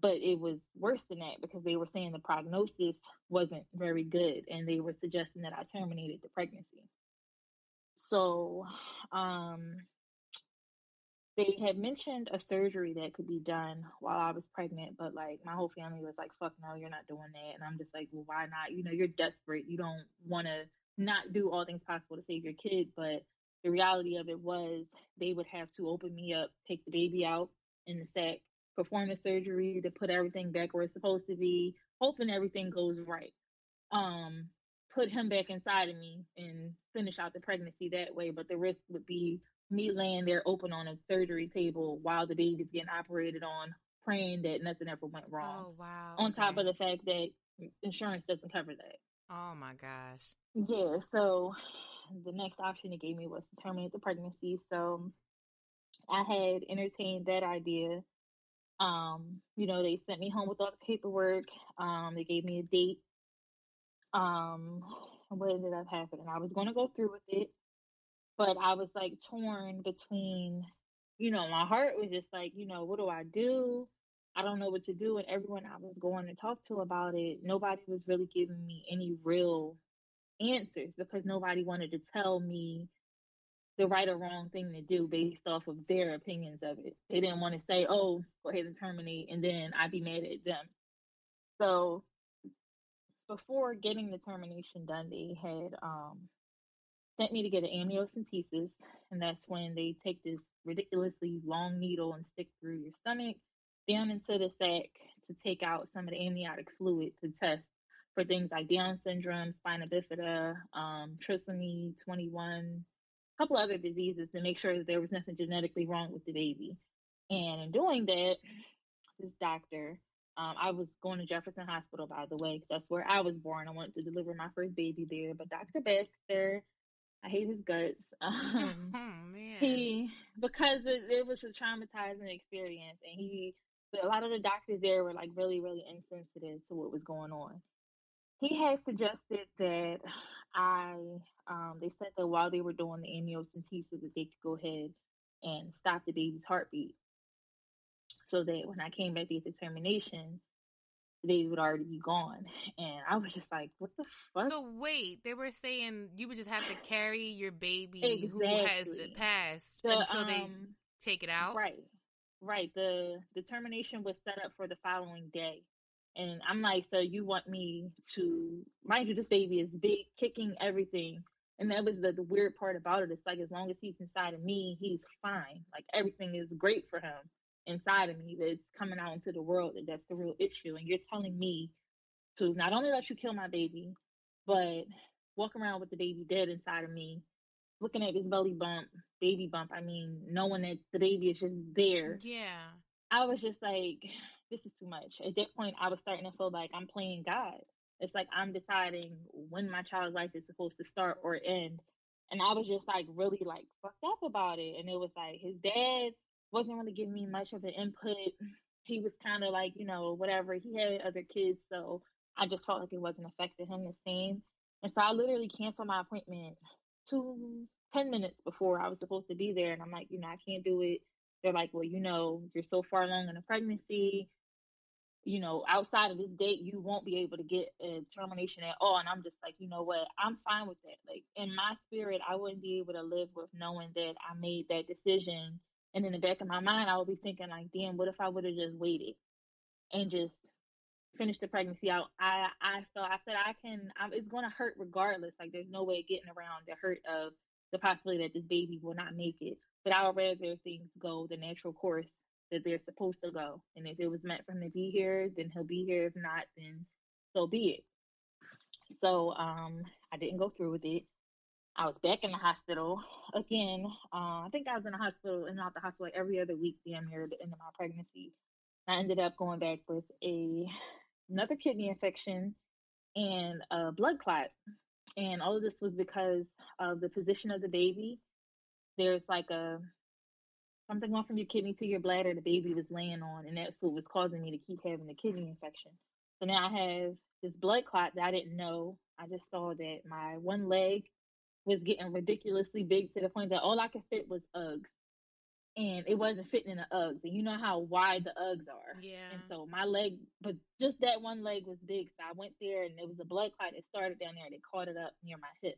But it was worse than that because they were saying the prognosis wasn't very good and they were suggesting that I terminated the pregnancy. So um they had mentioned a surgery that could be done while I was pregnant, but like my whole family was like, fuck no, you're not doing that. And I'm just like, well, why not? You know, you're desperate. You don't want to not do all things possible to save your kid. But the reality of it was they would have to open me up, take the baby out in the sack, perform the surgery to put everything back where it's supposed to be, hoping everything goes right. Um, put him back inside of me and finish out the pregnancy that way. But the risk would be me laying there open on a surgery table while the baby's getting operated on, praying that nothing ever went wrong. Oh wow. On top of the fact that insurance doesn't cover that. Oh my gosh. Yeah, so the next option they gave me was to terminate the pregnancy. So I had entertained that idea. Um, you know, they sent me home with all the paperwork. Um, they gave me a date. Um, what ended up happening? I was going to go through with it, but I was like torn between, you know, my heart was just like, you know, what do I do? I don't know what to do. And everyone I was going to talk to about it, nobody was really giving me any real answers because nobody wanted to tell me the right or wrong thing to do based off of their opinions of it. They didn't want to say, oh, go ahead and terminate, and then I'd be mad at them. So before getting the termination done, they had um, sent me to get an amniocentesis, and that's when they take this ridiculously long needle and stick through your stomach down into the sac to take out some of the amniotic fluid to test for things like Down syndrome, spina bifida, um, trisomy 21, a couple other diseases to make sure that there was nothing genetically wrong with the baby. And in doing that, this doctor, um, I was going to Jefferson Hospital, by the way, because that's where I was born. I wanted to deliver my first baby there. But Dr. Baxter, I hate his guts. Um, oh man. He because it, it was a traumatizing experience, and he a lot of the doctors there were like really really insensitive to what was going on. He had suggested that I um, they said that while they were doing the amniocentesis that they could go ahead and stop the baby's heartbeat, so that when I came back to get the termination, they would already be gone. And I was just like, what the fuck? So wait, they were saying you would just have to carry your baby exactly. who has it passed The, until they um, take it out. Right. Right. The the termination was set up for the following day. And I'm like, so you want me to mind you, this baby is big, kicking everything. And that was the, the weird part about it. It's like as long as he's inside of me, he's fine. Like everything is great for him inside of me. that's coming out into the world that that's the real issue. And you're telling me to not only let you kill my baby, but walk around with the baby dead inside of me, looking at this belly bump, baby bump. I mean, knowing that the baby is just there. Yeah. I was just like, this is too much. At that point, I was starting to feel like I'm playing God. It's like I'm deciding when my child's life is supposed to start or end. And I was just like really like fucked up about it. And it was like his dad wasn't really giving me much of an input. He was kind of like, you know, whatever. He had other kids, so I just felt like it wasn't affecting him the same. And so I literally canceled my appointment two, 10 minutes before I was supposed to be there. And I'm like, you know, I can't do it. They're like, well, you know, you're so far along in the pregnancy. You know, outside of this date, you won't be able to get a termination at all. And I'm just like, you know what? I'm fine with that. Like in my spirit, I wouldn't be able to live with knowing that I made that decision. And in the back of my mind, I would be thinking like, damn, what if I would have just waited and just finished the pregnancy out? I I felt I said I can. I, it's going to hurt regardless. Like there's no way of getting around the hurt of the possibility that this baby will not make it. But I would rather things go the natural course that they're supposed to go. And if it was meant for him to be here, then he'll be here. If not, then so be it. So um, I didn't go through with it. I was back in the hospital again. Uh, I think I was in the hospital and out the hospital every other week damn near the end of my pregnancy. I ended up going back with a another kidney infection and a blood clot. And all of this was because of the position of the baby. There's like a something going from your kidney to your bladder the baby was laying on, and that's what was causing me to keep having the kidney infection. So now I have this blood clot that I didn't know. I just saw that my one leg was getting ridiculously big to the point that all I could fit was Uggs. And it wasn't fitting in the Uggs. And you know how wide the Uggs are. Yeah. And so my leg, but just that one leg was big. So I went there and there was a blood clot that started down there. They caught it up near my hip.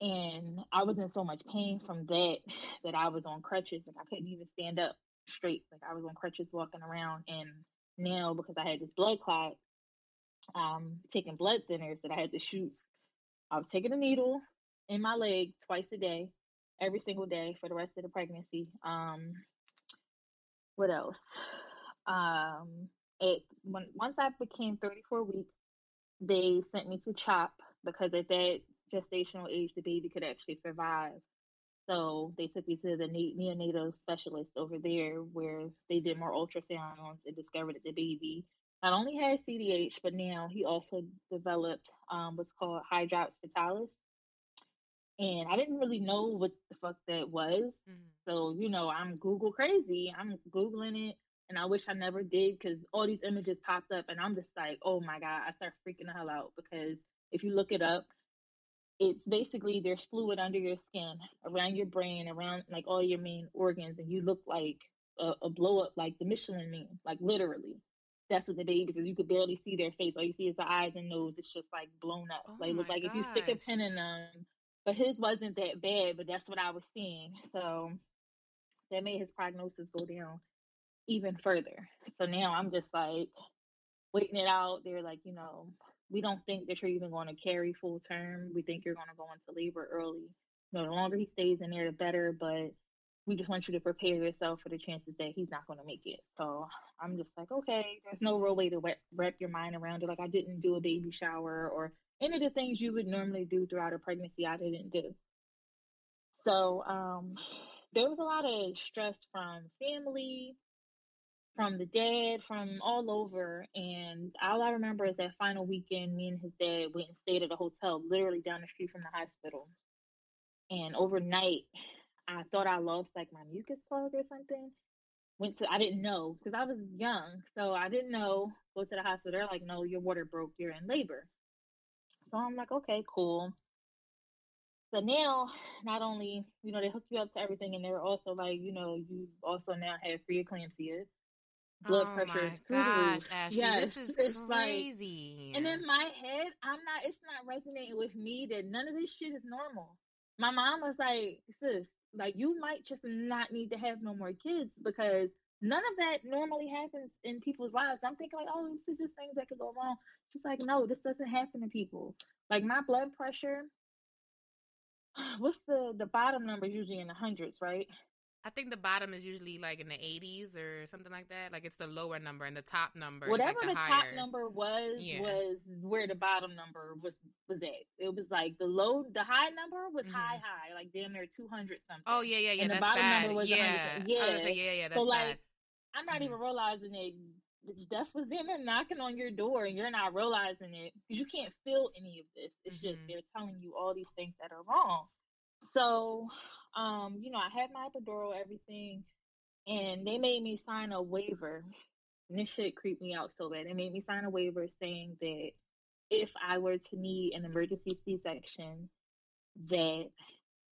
And I was in so much pain from that that I was on crutches and I couldn't even stand up straight. Like I was on crutches walking around. And now because I had this blood clot, um, taking blood thinners that I had to shoot. I was taking a needle in my leg twice a day, every single day for the rest of the pregnancy. Um, what else? Um, it when once I became 34 weeks, they sent me to CHOP because at that gestational age, the baby could actually survive. So they took me to the ne- neonatal specialist over there, where they did more ultrasounds and discovered that the baby not only had CDH, but now he also developed um, what's called hydrops fetalis. And I didn't really know what the fuck that was. Mhm. So, you know, I'm Google crazy. I'm Googling it. And I wish I never did because all these images popped up. And I'm just like, oh my God, I start freaking the hell out because if you look it up, it's basically there's fluid under your skin, around your brain, around like all your main organs. And you look like a, a blow up, like the Michelin man, like literally. That's what the babies is. You could barely see their face. All you see is the eyes and nose. It's just like blown up. Oh like like if you stick a pin in them. But his wasn't that bad, but that's what I was seeing. So that made his prognosis go down even further. So now I'm just like waiting it out. They're like, you know, we don't think that you're even going to carry full term. We think you're going to go into labor early. You know, the longer he stays in there, the better. But we just want you to prepare yourself for the chances that he's not going to make it. So I'm just like, okay, there's no real way to wrap, wrap your mind around it. Like I didn't do a baby shower or any of the things you would normally do throughout a pregnancy. I didn't do. So um, there was a lot of stress from family, from the dad, from all over. And all I remember is that final weekend, me and his dad went and stayed at a hotel literally down the street from the hospital. And overnight, I thought I lost like my mucus plug or something. Went to, I didn't know because I was young. So I didn't know. Go to the hospital. They're like, no, your water broke. You're in labor. So I'm like, okay, cool. So now, not only, you know, they hook you up to everything, and they're also like, you know, you also now have preeclampsia. Blood oh pressure is through gosh. Ashley, Yes, this is it's like, crazy. and in my head, I'm not, it's not resonating with me that none of this shit is normal. My mom was like, sis, like, you might just not need to have no more kids because none of that normally happens in people's lives. I'm thinking, like, oh, this is just things that could go wrong. She's like, no, this doesn't happen to people. Like, my blood pressure, what's the, the bottom number usually in the hundreds, right? I think the bottom is usually like in the 80s or something like that. Like it's the lower number, and the top number Whatever like the the, top number was, Yeah. was where the bottom number was was at. It was like the low, the high number was Mhm. high, high, like damn near two hundred something. Oh yeah, yeah, yeah. And the bottom bad. number was yeah, 100%. Was Yeah. say, yeah, yeah. That's so bad. like, I'm not Mhm. even realizing that death was them and knocking on your door, and you're not realizing it because you can't feel any of this. It's just Mhm. they're telling you all these things that are wrong. So, um, you know, I had my epidural, everything, and they made me sign a waiver. And this shit creeped me out so bad. They made me sign a waiver saying that if I were to need an emergency C-section, that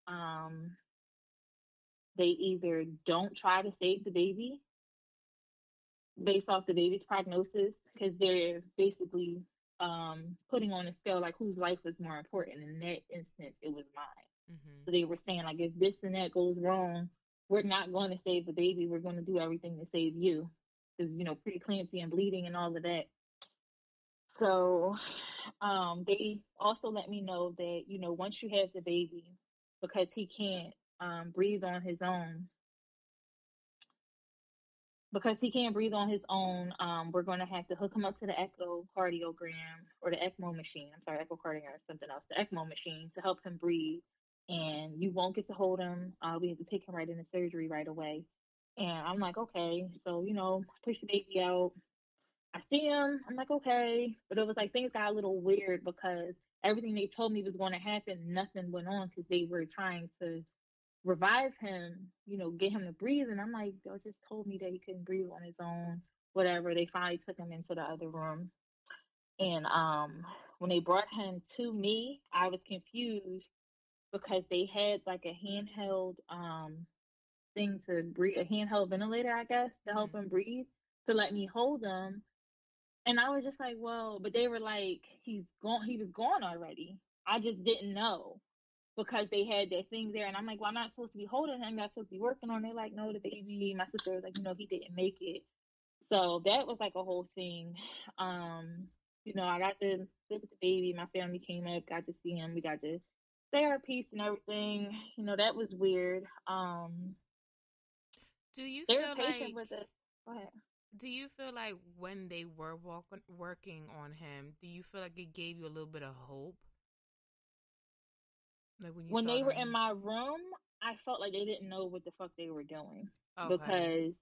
um they either don't try to save the baby based off the baby's prognosis because they're basically um putting on a scale like whose life was more important in that instance it was mine Mhm. so they were saying like if this and that goes wrong we're not going to save the baby we're going to do everything to save you because you know preeclampsia and bleeding and all of that so um they also let me know that you know once you have the baby because he can't um breathe on his own because he can't breathe on his own, um, we're going to have to hook him up to the echocardiogram or the ECMO machine. I'm sorry, echocardiogram is something else. The ECMO machine to help him breathe. And you won't get to hold him. Uh, we have to take him right into surgery right away. And I'm like, okay. So, you know, push the baby out. I see him. I'm like, okay. But it was like things got a little weird because everything they told me was going to happen, nothing went on because they were trying to revive him, you know, get him to breathe. And I'm like, y'all just told me that he couldn't breathe on his own. Whatever. They finally took him into the other room. And um when they brought him to me, I was confused because they had like a handheld um thing to breathe a handheld ventilator, I guess, to help him breathe, to let me hold him. And I was just like, well, but they were like, he's gone he was gone already. I just didn't know because they had that thing there. And I'm like, well, I'm not supposed to be holding him. I'm not supposed to be working on it. Like, no, the baby. My sister was like, you know, he didn't make it. So that was like a whole thing. Um, you know, I got to live with the baby. My family came up, got to see him. We got to piece and everything. You know, that was weird. Um, Do you they feel patient like? with us. Go ahead. Do you feel like when they were walking, working on him, do you feel like it gave you a little bit of hope? Like when you When they were in my room, I felt like they didn't know what the fuck they were doing. Okay. because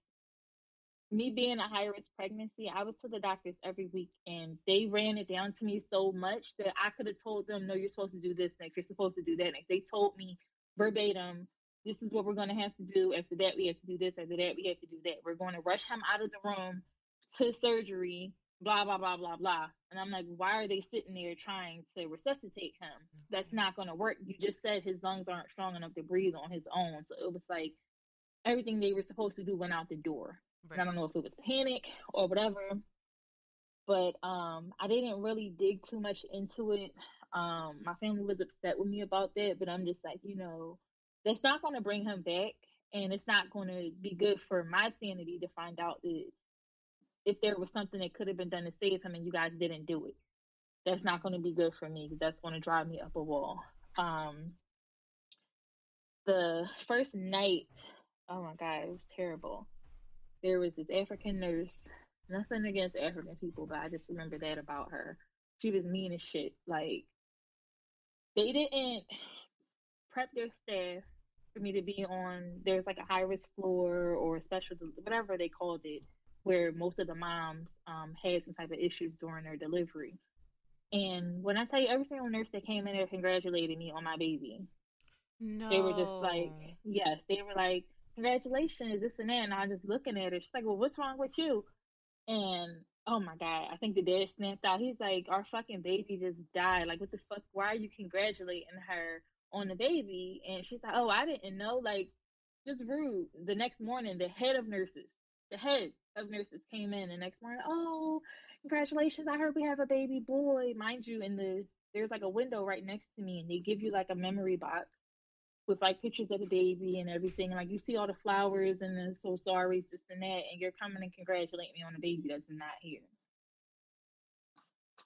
me being a high risk pregnancy, I was to the doctors every week and they ran it down to me so much that I could have told them, no, you're supposed to do this next, you're supposed to do that next. They told me verbatim, this is what we're going to have to do. After that, we have to do this. After that, we have to do that. We're going to rush him out of the room to surgery, blah, blah, blah, blah, blah. And I'm like, why are they sitting there trying to resuscitate him? That's mm-hmm. not going to work. You just said his lungs aren't strong enough to breathe on his own. So it was like everything they were supposed to do went out the door. And I don't know if it was panic or whatever, but um, I didn't really dig too much into it. Um, my family was upset with me about that, but I'm just like, you know, that's not going to bring him back, and it's not going to be good for my sanity to find out that if there was something that could have been done to save him and you guys didn't do it. that's not going to be good for me that's going to drive me up a wall. Um, the first night, oh my god, it was terrible. There was this African nurse. Nothing against African people, but I just remember that about her. She was mean as shit. Like they didn't prep their staff for me to be on. There's like a high risk floor or special, whatever they called it, where most of the moms um, had some type of issues during their delivery. And when I tell you, every single nurse that came in there congratulated me on my baby. No. They were just like, yes, they were like, congratulations, this and that. And I was just looking at her. She's like, well, what's wrong with you? And oh my God, I think the dad snapped out. He's like, our fucking baby just died. Like, what the fuck? Why are you congratulating her on the baby? And she's like, oh, I didn't know. Like, just rude. The next morning, the head of nurses, the head of nurses came in the next morning. Oh, congratulations. I heard we have a baby boy. Mind you, in the, there's like a window right next to me and they give you like a memory box with like pictures of the baby and everything. Like you see all the flowers and the so sorry, this and that, and you're coming and congratulating me on a baby that's not here.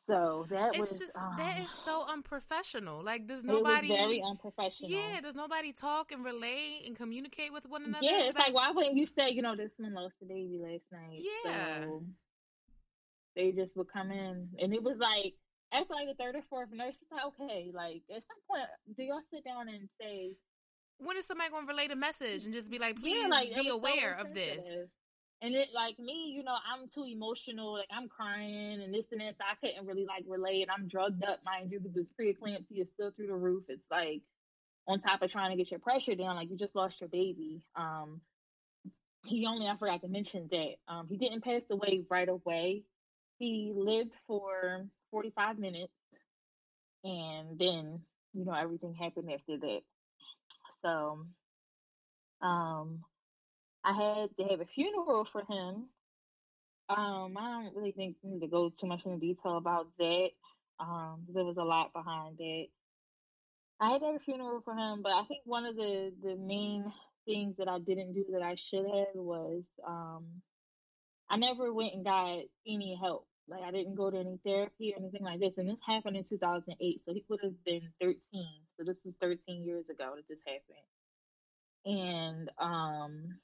So that it's was just um, that is so unprofessional. Like there's nobody very unprofessional. Yeah, does nobody talk and relate and communicate with one another? Yeah, it's like, why wouldn't you say, you know, this one lost the baby last night? Yeah. So they just would come in and it was like after like the third or fourth nurse, it's like, okay, like at some point do y'all sit down and say when is somebody gonna relay the message and just be like, please yeah, like be was so aware of this? And it like me, you know, I'm too emotional. Like I'm crying and this and this. So I couldn't really like relay relate. I'm drugged up, my mind you, because this preeclampsia is still through the roof. It's like on top of trying to get your pressure down. Like you just lost your baby. Um, he only I forgot to mention that um, he didn't pass away right away. He lived for 45 minutes, and then you know everything happened after that. So, um, I had to have a funeral for him. Um, I don't really think need to go too much into detail about that. Um, there was a lot behind that. I had to have a funeral for him, but I think one of the the main things that I didn't do that I should have was um, I never went and got any help. Like I didn't go to any therapy or anything like this. And this happened in 2008, so he would have been 13. So this is 13 years ago that this happened. And um,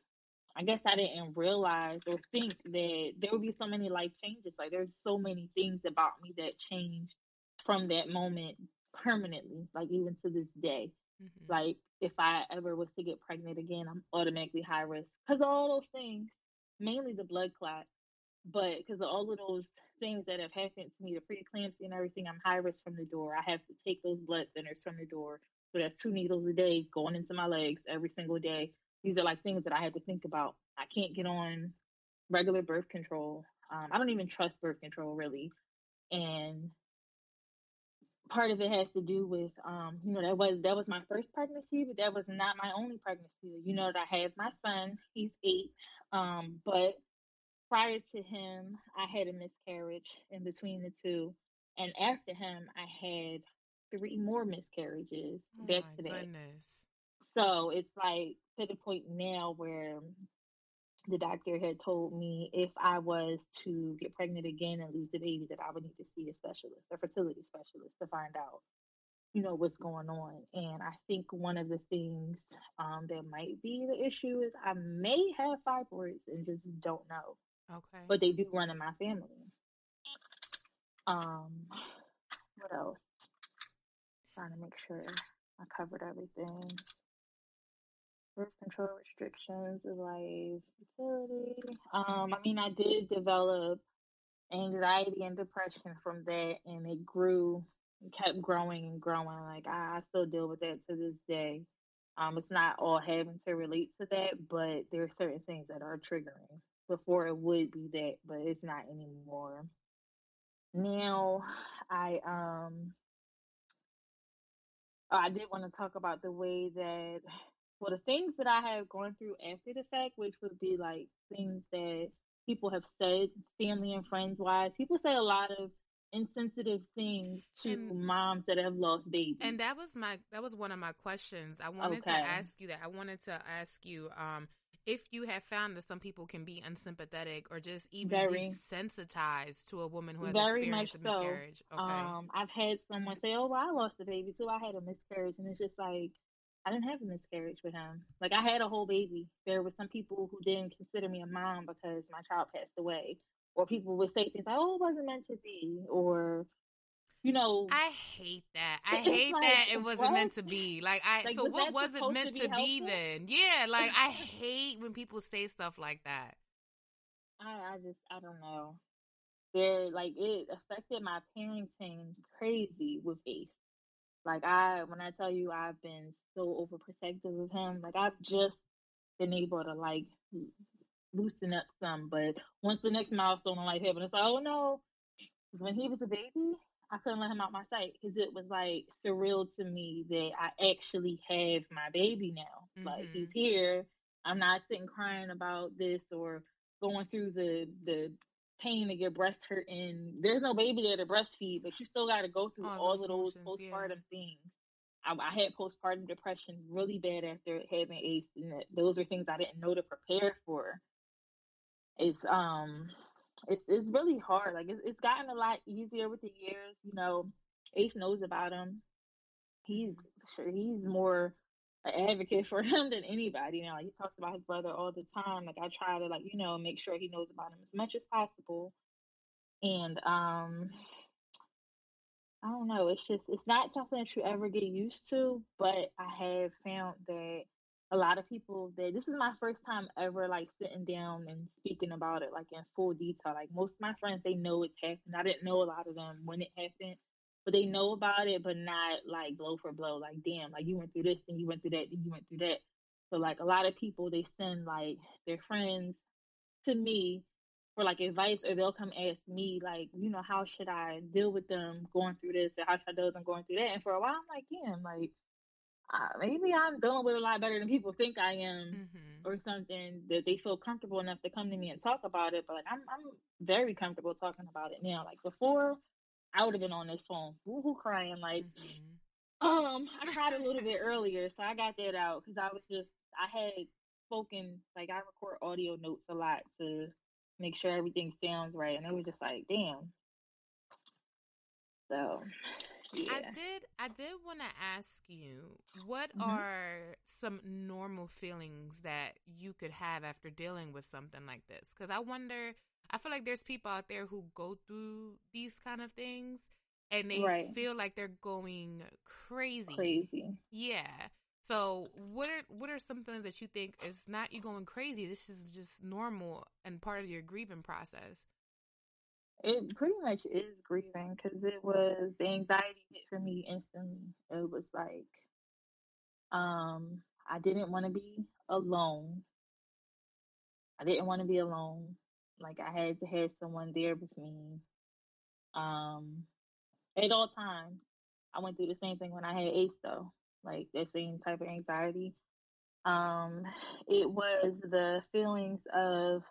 I guess I didn't realize or think that there would be so many life changes. Like there's so many things about me that changed from that moment permanently. Like even to this day. Mhm. Like if I ever was to get pregnant again, I'm automatically high risk because of all those things, mainly the blood clot, but because of all of those things that have happened to me, the preeclampsia and everything, I'm high risk from the door. I have to take those blood thinners from the door. So that's two needles a day going into my legs every single day. These are like things that I had to think about. I can't get on regular birth control. Um, I don't even trust birth control really, and part of it has to do with um you know that was that was my first pregnancy but that was not my only pregnancy you know that i have my son he's eight um but prior to him i had a miscarriage in between the two and after him i had three more miscarriages Oh back my to back goodness. so it's like to the point now where the doctor had told me if I was to get pregnant again and lose the baby, that I would need to see a specialist, a fertility specialist, to find out, you know, what's going on. And I think one of the things um, that might be the issue is I may have fibroids and just don't know, Okay. but they do run in my family. Um, what else? Trying to make sure I covered everything. Birth control restrictions, life, fertility. Um, I mean, I did develop anxiety and depression from that, and it grew, it kept growing and growing. Like I, I still deal with that to this day. Um, it's not all having to relate to that, but there are certain things that are triggering. Before it would be that, but it's not anymore. Now, I um, I did want to talk about the way that well, the things that I have gone through after the fact, which would be like things that people have said, family and friends wise. People say a lot of insensitive things to And- moms that have lost babies. And that was my that was one of my questions. I wanted to ask you that. I wanted to ask you um if you have found that some people can be unsympathetic or just even Very. desensitized to a woman who has Very much experienced a so. miscarriage. Okay. Um, I've had someone say, "Oh, well, I lost a baby too. I had a miscarriage," and it's just like I didn't have a miscarriage with him. Like I had a whole baby. There were some people who didn't consider me a mom because my child passed away, or people would say things like, "Oh, it wasn't meant to be," or you know, I hate that. I hate like, that it wasn't what? meant to be. Like I Like, so was what was it meant to to be be, then? Yeah, like I hate when people say stuff like that. I, I just I don't know. There, like it affected my parenting crazy with Ace. Like I, when I tell you, I've been so overprotective of him. Like I've just been able to like loosen up some, but once the next milestone in life happened, it's like, oh no, because when he was a baby, I couldn't let him out my sight because it was like surreal to me that I actually have my baby now. Like Mhm. he's here. I'm not sitting crying about this or going through the the pain of your breast hurting. There's no baby there to breastfeed, but you still got to go through All all, of those motions, yeah. postpartum things. I, I had postpartum depression really bad after having Ace, and that, those are things I didn't know to prepare for. It's um, it's it's really hard. Like it's it's gotten a lot easier with the years. You know, Ace knows about him. He's he's more an advocate for him than anybody you now. Like, he talks about his brother all the time. Like I try to like you know make sure he knows about him as much as possible. And um, I don't know. It's just it's not something that you ever get used to. But I have found that a lot of people that this is my first time ever like sitting down and speaking about it like in full detail. Like most of my friends, they know it's happened. I didn't know a lot of them when it happened, but they know about it, but not like blow for blow. Like damn, like you went through this, then you went through that, then you went through that. So like a lot of people, they send like their friends to me for like advice, or they'll come ask me like, you know, how should I deal with them going through this, or how should I deal with them going through that? And for a while, I'm like, damn, like uh, maybe I'm dealing with a lot better than people think I am hmm or something that they feel comfortable enough to come to me and talk about it. But like I'm I'm very comfortable talking about it now. Like before I would have been on this phone boo hoo crying like hmm um I cried a little bit earlier, so I got that out because I was just I had spoken like I record audio notes a lot to make sure everything sounds right and it was just like damn. So yeah. I did. I did want to ask you, what Mhm. are some normal feelings that you could have after dealing with something like this? Because I wonder. I feel like there's people out there who go through these kind of things, and they Right. feel like they're going crazy. Crazy. Yeah. So what are what are some things that you think is not you going crazy? This is just normal and part of your grieving process. It pretty much is grieving because it was the anxiety hit for me instantly. It was like, um, I didn't want to be alone. I didn't want to be alone. Like I had to have someone there with me. Um, at all times. I went through the same thing when I had Ace though, like that same type of anxiety. Um, it was the feelings of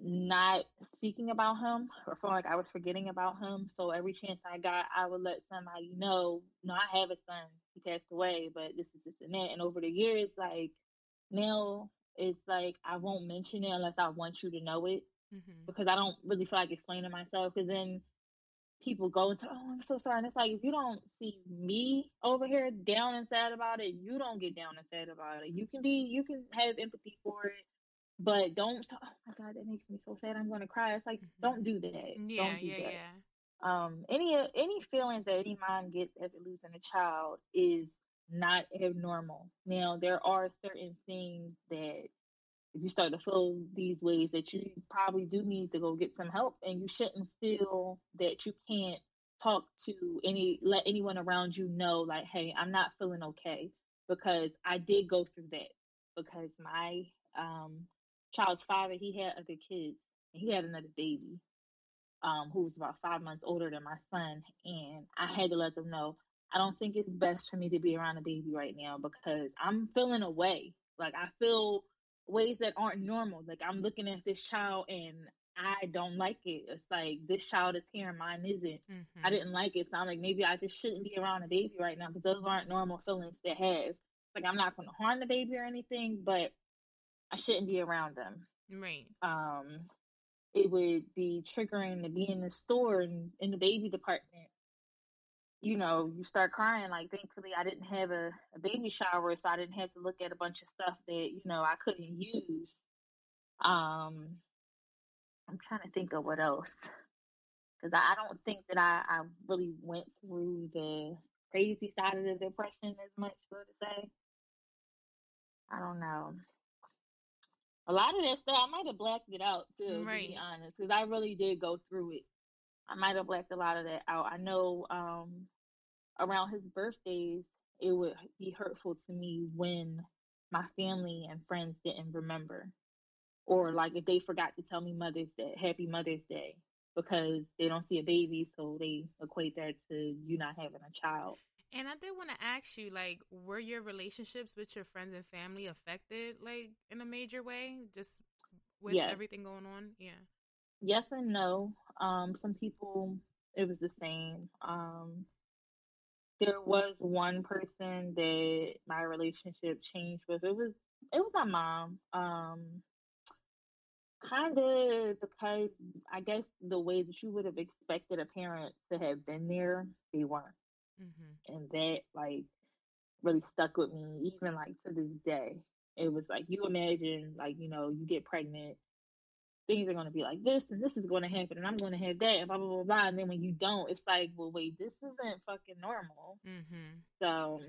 not speaking about him or feeling like I was forgetting about him. So every chance I got, I would let somebody know, no, I have a son. He passed away, but this is this and that. And over the years, like now it's like I won't mention it unless I want you to know it Mm-hmm. because I don't really feel like explaining myself. Because then people go into, oh, I'm so sorry. And it's like if you don't see me over here down and sad about it, you don't get down and sad about it. You can be, you can have empathy for it, but don't. Oh my god, that makes me so sad. I'm going to cry. It's like Mhm. don't do that. Yeah, don't do yeah, that. yeah. Um, any any feelings that any mom gets after losing a child is not abnormal. Now there are certain things that if you start to feel these ways that you probably do need to go get some help and you shouldn't feel that you can't talk to any let anyone around you know like hey i'm not feeling okay because i did go through that because my um child's father he had other kids and he had another baby um who was about five months older than my son and i had to let them know i don't think it's best for me to be around a baby right now because i'm feeling away like i feel ways that aren't normal. Like I'm looking at this child and I don't like it. It's like this child is here and mine isn't. Mm-hmm. I didn't like it, so I'm like maybe I just shouldn't be around a baby right now because those aren't normal feelings to have. like I'm not going to harm the baby or anything, but I shouldn't be around them. Right. Um, it would be triggering to be in the store and in the baby department. You know, you start crying. Like, thankfully, I didn't have a, a baby shower, so I didn't have to look at a bunch of stuff that you know I couldn't use. Um, I'm trying to think of what else because I, I don't think that I, I really went through the crazy side of the depression as much, so to say. I don't know. A lot of that stuff, I might have blacked it out too, to be honest, because I really did go through it. I might have blacked a lot of that out. I know um, around his birthdays, it would be hurtful to me when my family and friends didn't remember, or like if they forgot to tell me Mother's Day, Happy Mother's Day, because they don't see a baby, so they equate that to you not having a child. And I did want to ask you, like, were your relationships with your friends and family affected, like, in a major way, just with Yes. everything going on? Yeah. yes and no. Um, some people it was the same. Um, there was one person that my relationship changed with. It was it was my mom. Um, kind of because I guess the way that you would have expected a parent to have been there, they weren't, Mm-hmm. and that like really stuck with me even like to this day. It was like you imagine like you know you get pregnant things are going to be like this and this is going to happen and I'm going to have that and blah blah blah blah and then when you don't it's like well wait this isn't fucking normal Mm-hmm. so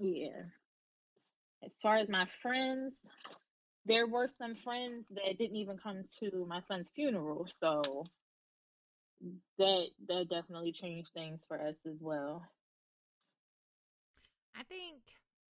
yeah as far as my friends there were some friends that didn't even come to my son's funeral so that that definitely changed things for us as well I think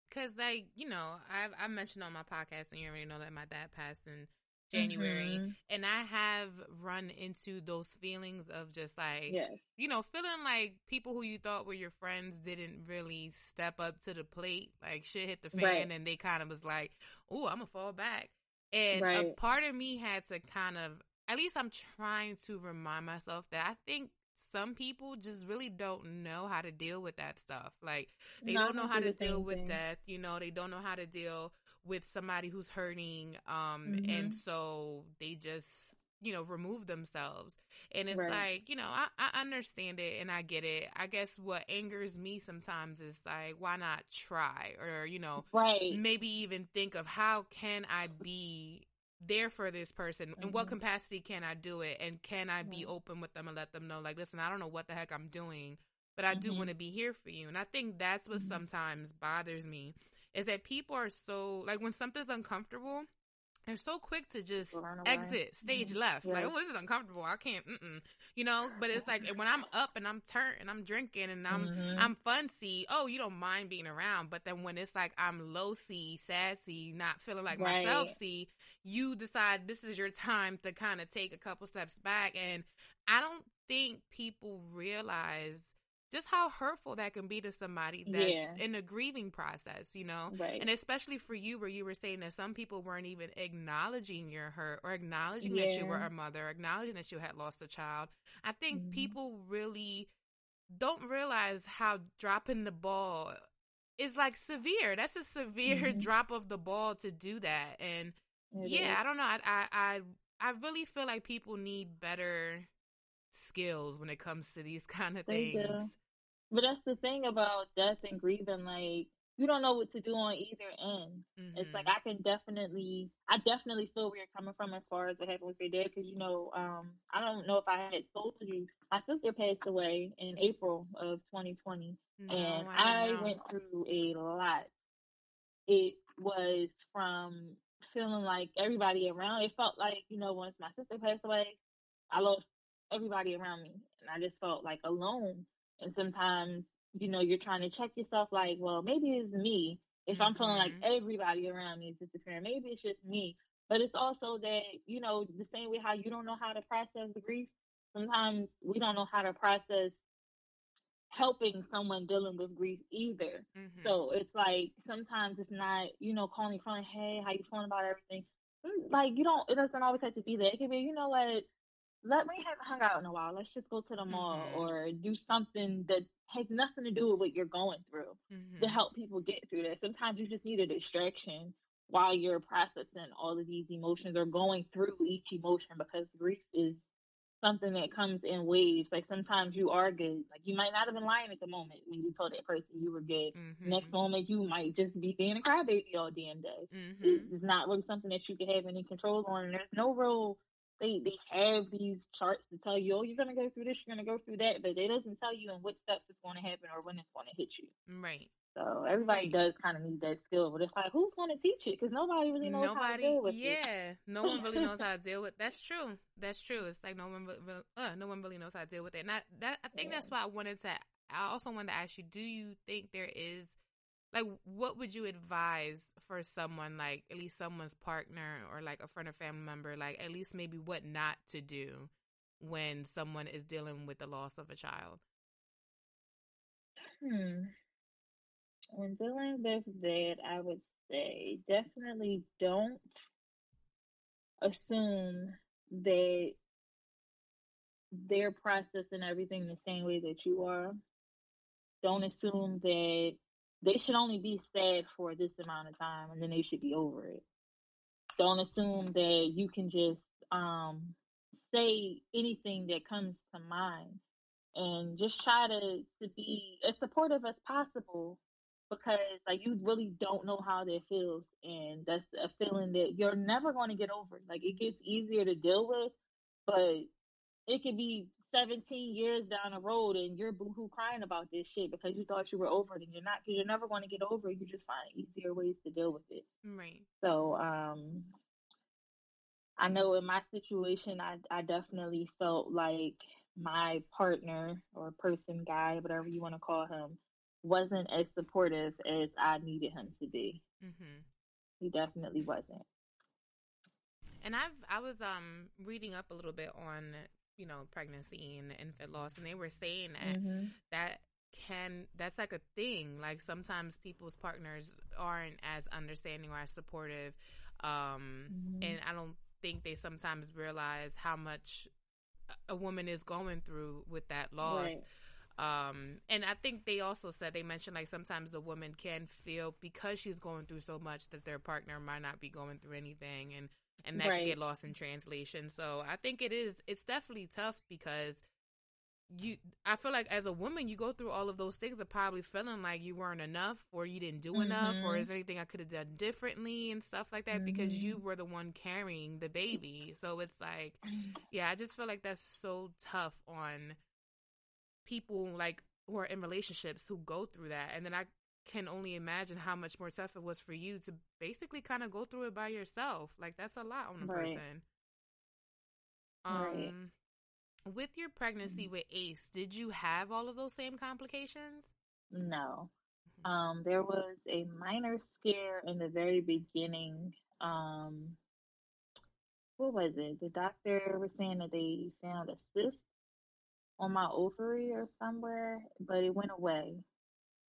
because, like, you know, I've I mentioned on my podcast, and you already know that my dad passed in January, Mhm. and I have run into those feelings of just like, yes you know, feeling like people who you thought were your friends didn't really step up to the plate. Like shit hit the fan, Right. and they kind of was like, "Oh, I'm gonna fall back." And a part of me had to kind of, at least I'm trying to remind myself that I think some people just really don't know how to deal with that stuff. Like they don't know how to deal with thing. death. You know, they don't know how to deal with somebody who's hurting. Um, Mhm. and so they just you know remove themselves and it's Right. like you know I, I understand it and i get it i guess what angers me sometimes is like why not try or you know right maybe even think of how can i be there for this person in what Mhm. capacity can i do it and can i be Right. open with them and let them know like listen i don't know what the heck i'm doing but i do Mhm. want to be here for you and i think that's what Mhm. sometimes bothers me is that people are so like when something's uncomfortable they're so quick to just exit stage Mhm. left like oh this is uncomfortable i can't mm-mm. you know but it's like when i'm up and i'm turned and i'm drinking and i'm Mhm. i'm fun see oh you don't mind being around but then when it's like i'm low see sassy not feeling like myself Right. You decide this is your time to kind of take a couple steps back and i don't think people realize just how hurtful that can be to somebody that's Yeah. in a grieving process you know right and especially for you, where you were saying that some people weren't even acknowledging your hurt or acknowledging that you were a mother, acknowledging that you had lost a child. I think Mhm. people really don't realize how dropping the ball is like severe. That's a severe Mhm. drop of the ball to do that. And yeah, is. I don't know. I, I I I really feel like people need better skills when it comes to these kind of They do. things. But that's the thing about death and grieving. Like you don't know what to do on either end. It's Mhm. like I can definitely, I definitely feel where you're coming from as far as what happened with your dad. Because you know, um, I don't know if I had told you, my sister passed away in April of 2020, No, and I I, went through a lot. It was from feeling like everybody around. It felt like you know, once my sister passed away, I lost everybody around me, and I just felt like alone. And sometimes, you know, you're trying to check yourself, like, well, maybe it's me. If I'm feeling like Mhm. everybody around me is disappearing, maybe it's just me. But it's also that, you know, the same way how you don't know how to process the grief, sometimes we don't know how to process helping someone dealing with grief either. Mhm. So it's like sometimes it's not, you know, calling your friend, hey, how you feeling about everything? Mm, Like you don't, it doesn't always have to be that. It could be, you know what, let me haven't hung out in a while. Let's just go to the mall Mhm. or do something that has nothing to do with what you're going through to Mhm. help people get through that. Sometimes you just need a distraction while you're processing all of these emotions or going through each emotion because grief is something that comes in waves. Like sometimes you are good. Like you might not have been lying at the moment when you told that person you were good. Next Mhm. moment you might just be being a crybaby all damn day. Mhm. It- It's not really something that you can have any control on. And there's no real they they have these charts to tell you, oh, you're gonna go through this, you're gonna go through that, but it doesn't tell you in what steps it's gonna happen or when it's gonna hit you. Right. So everybody does kind of need that skill, but it's like who's gonna teach it? Because nobody really knows how to deal with it. yeah, no one really knows how to deal with. That's true. That's true. It's like no one, uh, no one really knows how to deal with it. And I, that, I think Yeah. that's why I wanted to. I also wanted to ask you: Do you think there is, like, what would you advise for someone, like at least someone's partner or like a friend or family member, like at least maybe what not to do when someone is dealing with the loss of a child? Hmm. When dealing with that, I would say definitely don't assume that they're processing everything the same way that you are. Don't assume that they should only be sad for this amount of time and then they should be over it. Don't assume that you can just um say anything that comes to mind and just try to to be as supportive as possible because like you really don't know how that feels and that's a feeling that you're never going to get over like it gets easier to deal with but it could be 17 years down the road and you're boohoo crying about this shit because you thought you were over it and you're not because you're never going to get over it you just find easier ways to deal with it Right. so um I know in my situation I I definitely felt like my partner or person guy whatever you want to call him wasn't as supportive as I needed him to be. Mm-hmm. He definitely wasn't. And I've I was um reading up a little bit on you know pregnancy and infant loss, and they were saying that Mm-hmm. that can that's like a thing. Like sometimes people's partners aren't as understanding or as supportive, um, Mhm. and I don't think they sometimes realize how much a- a woman is going through with that loss. Right. Um, and I think they also said they mentioned like sometimes the woman can feel because she's going through so much that their partner might not be going through anything, and and that can get lost in translation. So I think it is it's definitely tough because you I feel like as a woman you go through all of those things of probably feeling like you weren't enough or you didn't do enough or Mhm. is there anything I could have done differently and stuff like that because Mhm. you were the one carrying the baby. So it's like yeah, I just feel like that's so tough on people like who are in relationships who go through that. And then I can only imagine how much more tough it was for you to basically kind of go through it by yourself. Like that's a lot on a Right. person. Um Right. with your pregnancy with Ace, did you have all of those same complications? No. Mhm. Um, there was a minor scare in the very beginning. Um, what was it? The doctor was saying that they found a cyst on my ovary or somewhere, but it went away.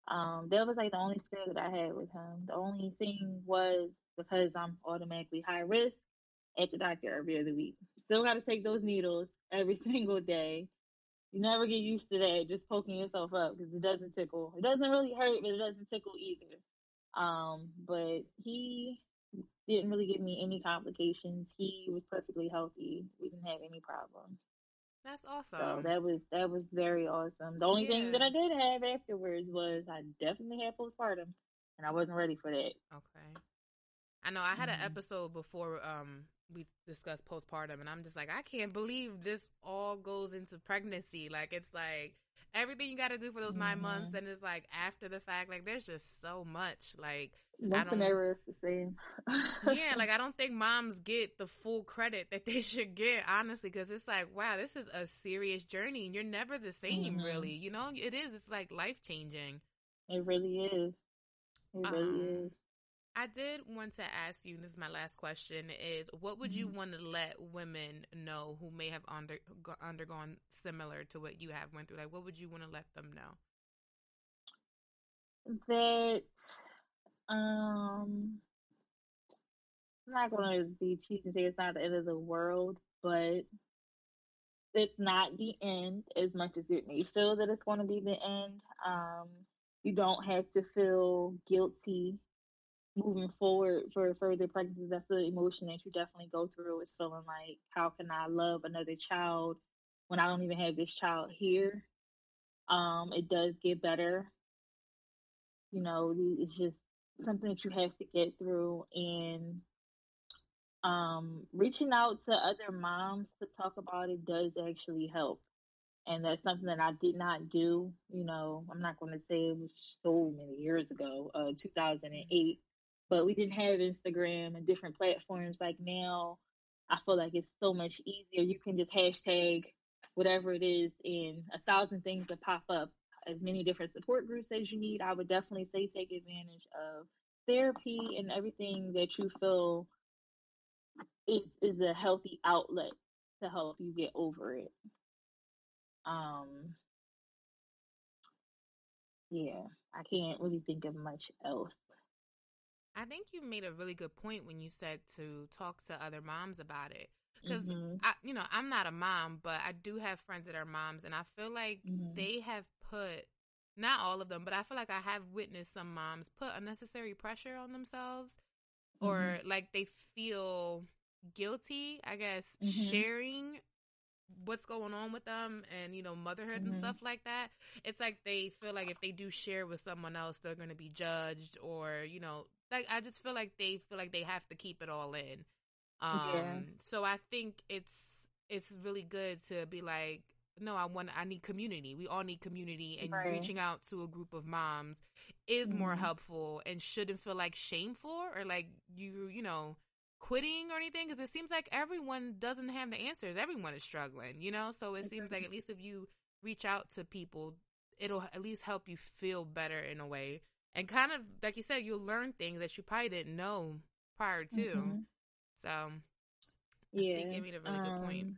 Um, that was like the only scare that I had with him. The only thing was because I'm automatically high risk at the doctor every other week. Still got to take those needles every single day. You never get used to that, just poking yourself up because it doesn't tickle. It doesn't really hurt, but it doesn't tickle either. Um, but he didn't really give me any complications. He was perfectly healthy. We didn't have any problems. That's awesome. So that was that was very awesome. The only thing that I did have afterwards was I definitely had postpartum, and I wasn't ready for that. Okay. I know I had an Mhm. episode before um we discussed postpartum and I'm just like I can't believe this all goes into pregnancy. Like it's like everything you got to do for those 9 months Mhm. and it's like after the fact like there's just so much like Nothing ever is the same. yeah, like I don't think moms get the full credit that they should get, honestly, because it's like, wow, this is a serious journey, and you're never the same, Mhm. really. You know, it is. It's like life changing. it really is. It really Um, is. I did want to ask you. And this is my last question: Is what would you Mhm. want to let women know who may have under undergone similar to what you have went through? Like, what would you want to let them know? that um I'm not gonna be cheap and say it's not the end of the world, but it's not the end as much as it may feel that it's going to be the end. Um, you don't have to feel guilty moving forward for further pregnancies. That's the emotion that you definitely go through is feeling like, how can I love another child when I don't even have this child here? Um, it does get better. You know, it's just something that you have to get through and um, reaching out to other moms to talk about it does actually help. And that's something that I did not do. You know, I'm not going to say it was so many years ago, uh, 2008, but we didn't have Instagram and different platforms like now. I feel like it's so much easier. You can just hashtag whatever it is, and a thousand things will pop up. As many different support groups as you need, I would definitely say take advantage of therapy and everything that you feel is is a healthy outlet to help you get over it. Um yeah, I can't really think of much else. I think you made a really good point when you said to talk to other moms about it. Because hmm you know, I'm not a mom, but I do have friends that are moms, and I feel like hmm they have put not all of them, but I feel like I have witnessed some moms put unnecessary pressure on themselves, hmm or like they feel guilty, I guess, hmm sharing what's going on with them and you know motherhood and hmm stuff like that. It's like they feel like if they do share with someone else they're going to be judged or you know like i just feel like they feel like they have to keep it all in. Yeah. um so i think it's it's really good to be like no i want i need community. We all need community and Right. reaching out to a group of moms is more hmm helpful and shouldn't feel like shameful or like you you know quitting or anything because it seems like everyone doesn't have the answers. Everyone is struggling you know? So it seems like at least if you reach out to people it'll at least help you feel better in a way and kind of like you said you'll learn things that you probably didn't know prior to hmm so i Yeah. think you made a really good point Um,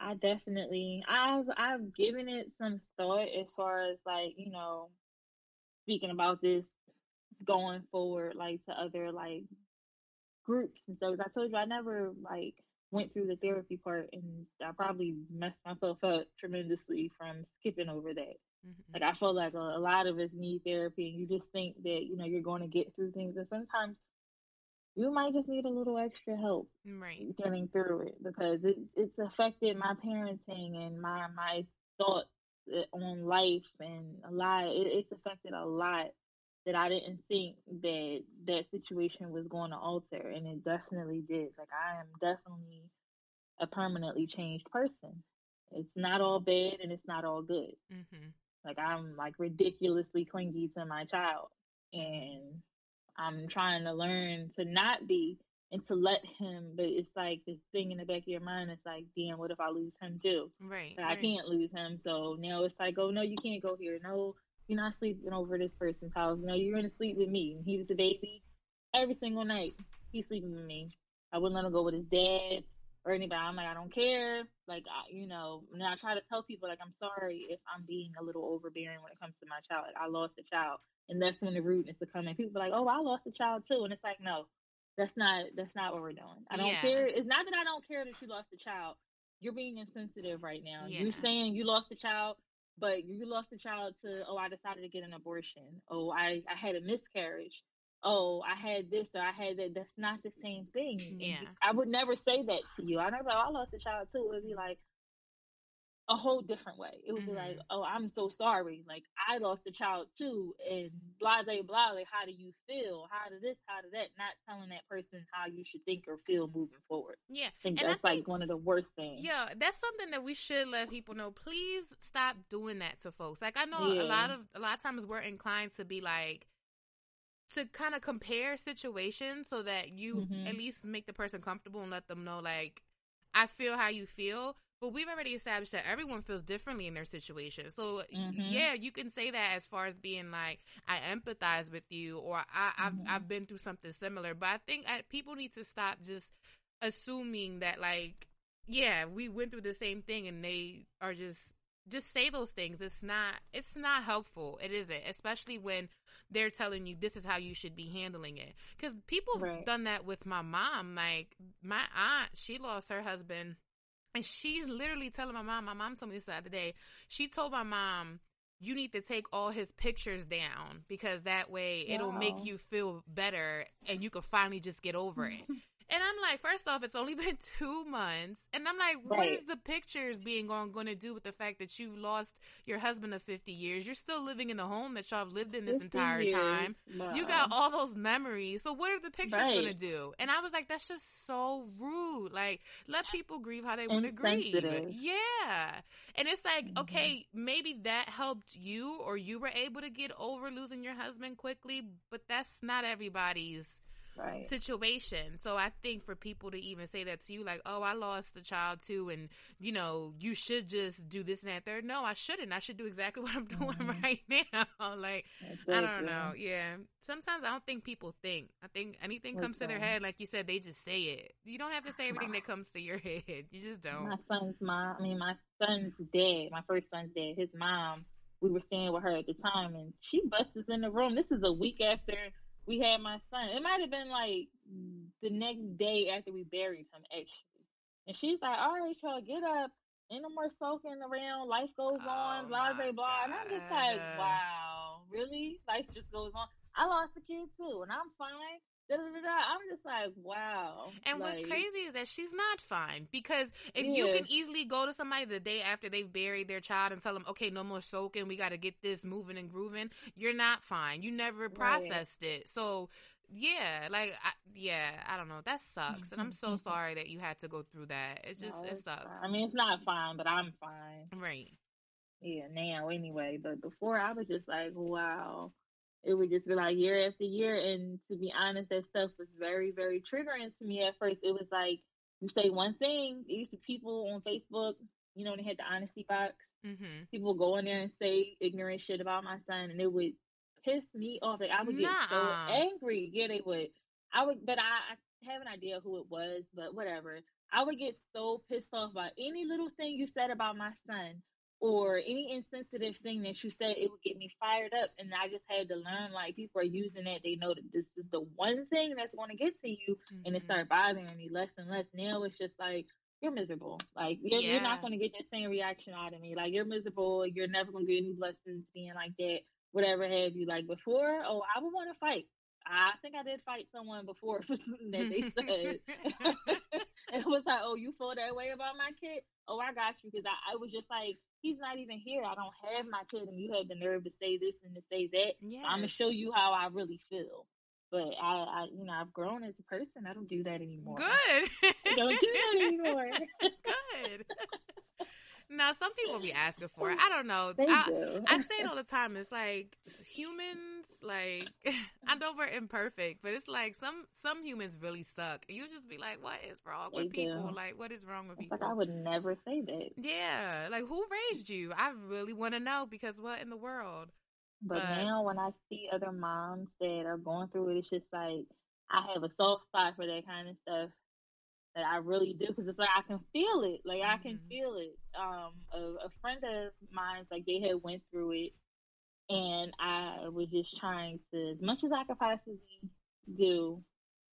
I definitely I've I've given it some thought as far as like, you know, speaking about this going forward like to other like groups and stuff. I told you I never like went through the therapy part and I probably messed myself up tremendously from skipping over that. Hmm Like I feel like a, a lot of us need therapy and you just think that, you know, you're going to get through things and sometimes you might just need a little extra help right. getting through it because it it's affected my parenting and my my thoughts uh, on life and a lot it, it's affected a lot that I didn't think that that situation was going to alter and it definitely did. Like I am definitely a permanently changed person. It's not all bad and it's not all good. Hmm like I'm like ridiculously clingy to my child and I'm trying to learn to not be and to let him, but it's like this thing in the back of your mind. It's like, damn, what if I lose him too? right Like, I can't lose him. So now it's like, oh no, you can't go here. No, you're not sleeping over this person's house. No, you're gonna sleep with me. He was a baby. Every single night, he's sleeping with me. I wouldn't let him go with his dad or anybody. I'm like, I don't care. Like, I, you know, and I try to tell people, like, I'm sorry if I'm being a little overbearing when it comes to my child. Like, I lost a child, and that's when the rudeness will come in. People are like, oh, I lost a child too, and it's like, no, that's not that's not what we're doing. I don't yeah care. It's not that I don't care that you lost a child. You're being insensitive right now. yeah You're saying you lost a child, but you lost a child to, oh, I decided to get an abortion. Oh, I, I had a miscarriage. Oh, I had this or I had that. That's not the same thing. Yeah I would never say that to you. I never, I lost a child too. It would be like a whole different way. It would be like, hmm oh, I'm so sorry. Like I lost a child too, and blah blah blah. Like, how do you feel? How did this? How did that? Not telling that person how you should think or feel moving forward. yeah I think and i that's think like one of the worst things. Yeah, that's something that we should let people know. Please stop doing that to folks. Like I know a lot of a lot of times we're inclined to be like to kind of compare situations so that you Mhm. at least make the person comfortable and let them know like I feel how you feel. But we've already established that everyone feels differently in their situation. So Mhm. yeah, you can say that as far as being like I empathize with you or I, I've Mhm. I've been through something similar. But I think I, people need to stop just assuming that like yeah we went through the same thing and they are just just say those things it's not it's not helpful it isn't especially when they're telling you this is how you should be handling it because people Right. done that with my mom like my aunt she lost her husband And she's literally telling my mom, my mom told me this the other day. She told my mom, you need to take all his pictures down because that way it'll make you feel better and you can finally just get over it. And I'm like, first off, it's only been two months. And I'm like, what is the pictures being on going to do with the fact that you've lost your husband of 50 years? You're still living in the home that y'all have lived in this entire years. time. You got all those memories. So what are the pictures Right. going to do? And I was like, that's just so rude. Like, let people grieve how they want to grieve. Yeah. And it's like, Mhm. okay, maybe that helped you or you were able to get over losing your husband quickly, but that's not everybody's right. situation. So I think for people to even say that to you, like, oh, I lost a child too, and you know, you should just do this and that third. No, I shouldn't. I should do exactly what I'm doing Mhm. right now. like, I don't know. Yeah. Sometimes I don't think people think. I think anything comes to their head, like you said, they just say it. You don't have to say everything that comes to your head. You just don't. My son's mom, I mean, my son's dad, my first son's dad, his mom, we were staying with her at the time, and she busts us in the room. This is a week after we had my son. It might have been like the next day after we buried him, actually. And she's like, all right, y'all, get up. Ain't no more smoking around. Life goes Oh, on, blah, blah, blah. And I'm just like, wow, really? Life just goes on. I lost a kid too, and I'm fine. Da, da, da, da. I'm just like, wow. And what's crazy is that she's not fine because if you can easily go to somebody the day after they've buried their child and tell them, okay, no more soaking, we got to get this moving and grooving, you're not fine. You never Right. processed it. So, yeah, like, I, yeah, I don't know. That sucks. And I'm so sorry that you had to go through that. It just, no, it sucks. fine. I mean, it's not fine, but I'm fine. Right. Yeah, now anyway. But before, I was just like, wow. It would just be like year after year. And to be honest, that stuff was very, very triggering to me at first. It was like, you say one thing, it used to people on Facebook, you know, when they had the honesty box. Mm-hmm. People go in there and say ignorant shit about my son, and it would piss me off. Like, I would get so Nuh-uh. angry. Yeah, they would. I would, but I, I have an idea who it was, but whatever. I would get so pissed off by any little thing you said about my son or any insensitive thing that you said. It would get me fired up, and I just had to learn like people are using that. They know that this is the one thing that's going to get to you, and it Mhm. started bothering me less and less. Now it's just like you're miserable. Like you're, you're not going to get that same reaction out of me. Like you're miserable. You're never going to get any blessings being like that. Whatever have you. Like before, oh, I would want to fight. I think I did fight someone before for something that they said. it was like, oh, you feel that way about my kid? Oh, I got you. Because I, I was just like, he's not even here. I don't have my kid, and you have the nerve to say this and to say that. yeah. I'm gonna show you how I really feel. But I, I, you know, I've grown as a person. I don't do that anymore. Good. I don't do that anymore. Good. now, some people be asking for it. I don't know. they I, do. I say it all the time. It's like humans, like I know we're imperfect, but it's like some some humans really suck. And you just be like, what is wrong with They do. people? Like, what is wrong with It's people? like I would never say that. yeah, like who raised you? I really want to know because what in the world? But, But- now when I see other moms that are going through it, it's just like I have a soft spot for that kind of stuff. That I really do because it's like I can feel it. Like I can Mhm. feel it. Um, a, a friend of mine, like they had went through it, and I was just trying to, as much as I could possibly do,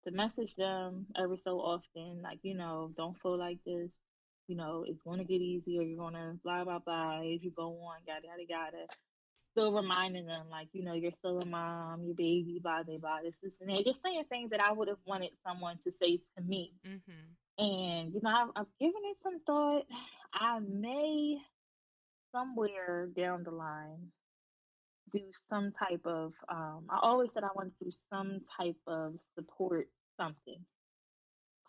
to message them every so often, like you know, don't feel like this. You know, it's going to get easier. You're going to blah blah blah as you go on, yada yada yada still reminding them, like, you know, you're still a mom, your baby, blah, blah, blah, this, this, and that. Just saying things that I would have wanted someone to say to me. Mm-hmm. And, you know, I've, I've given it some thought. I may, somewhere down the line, do some type of, um, I always said I want to do some type of support something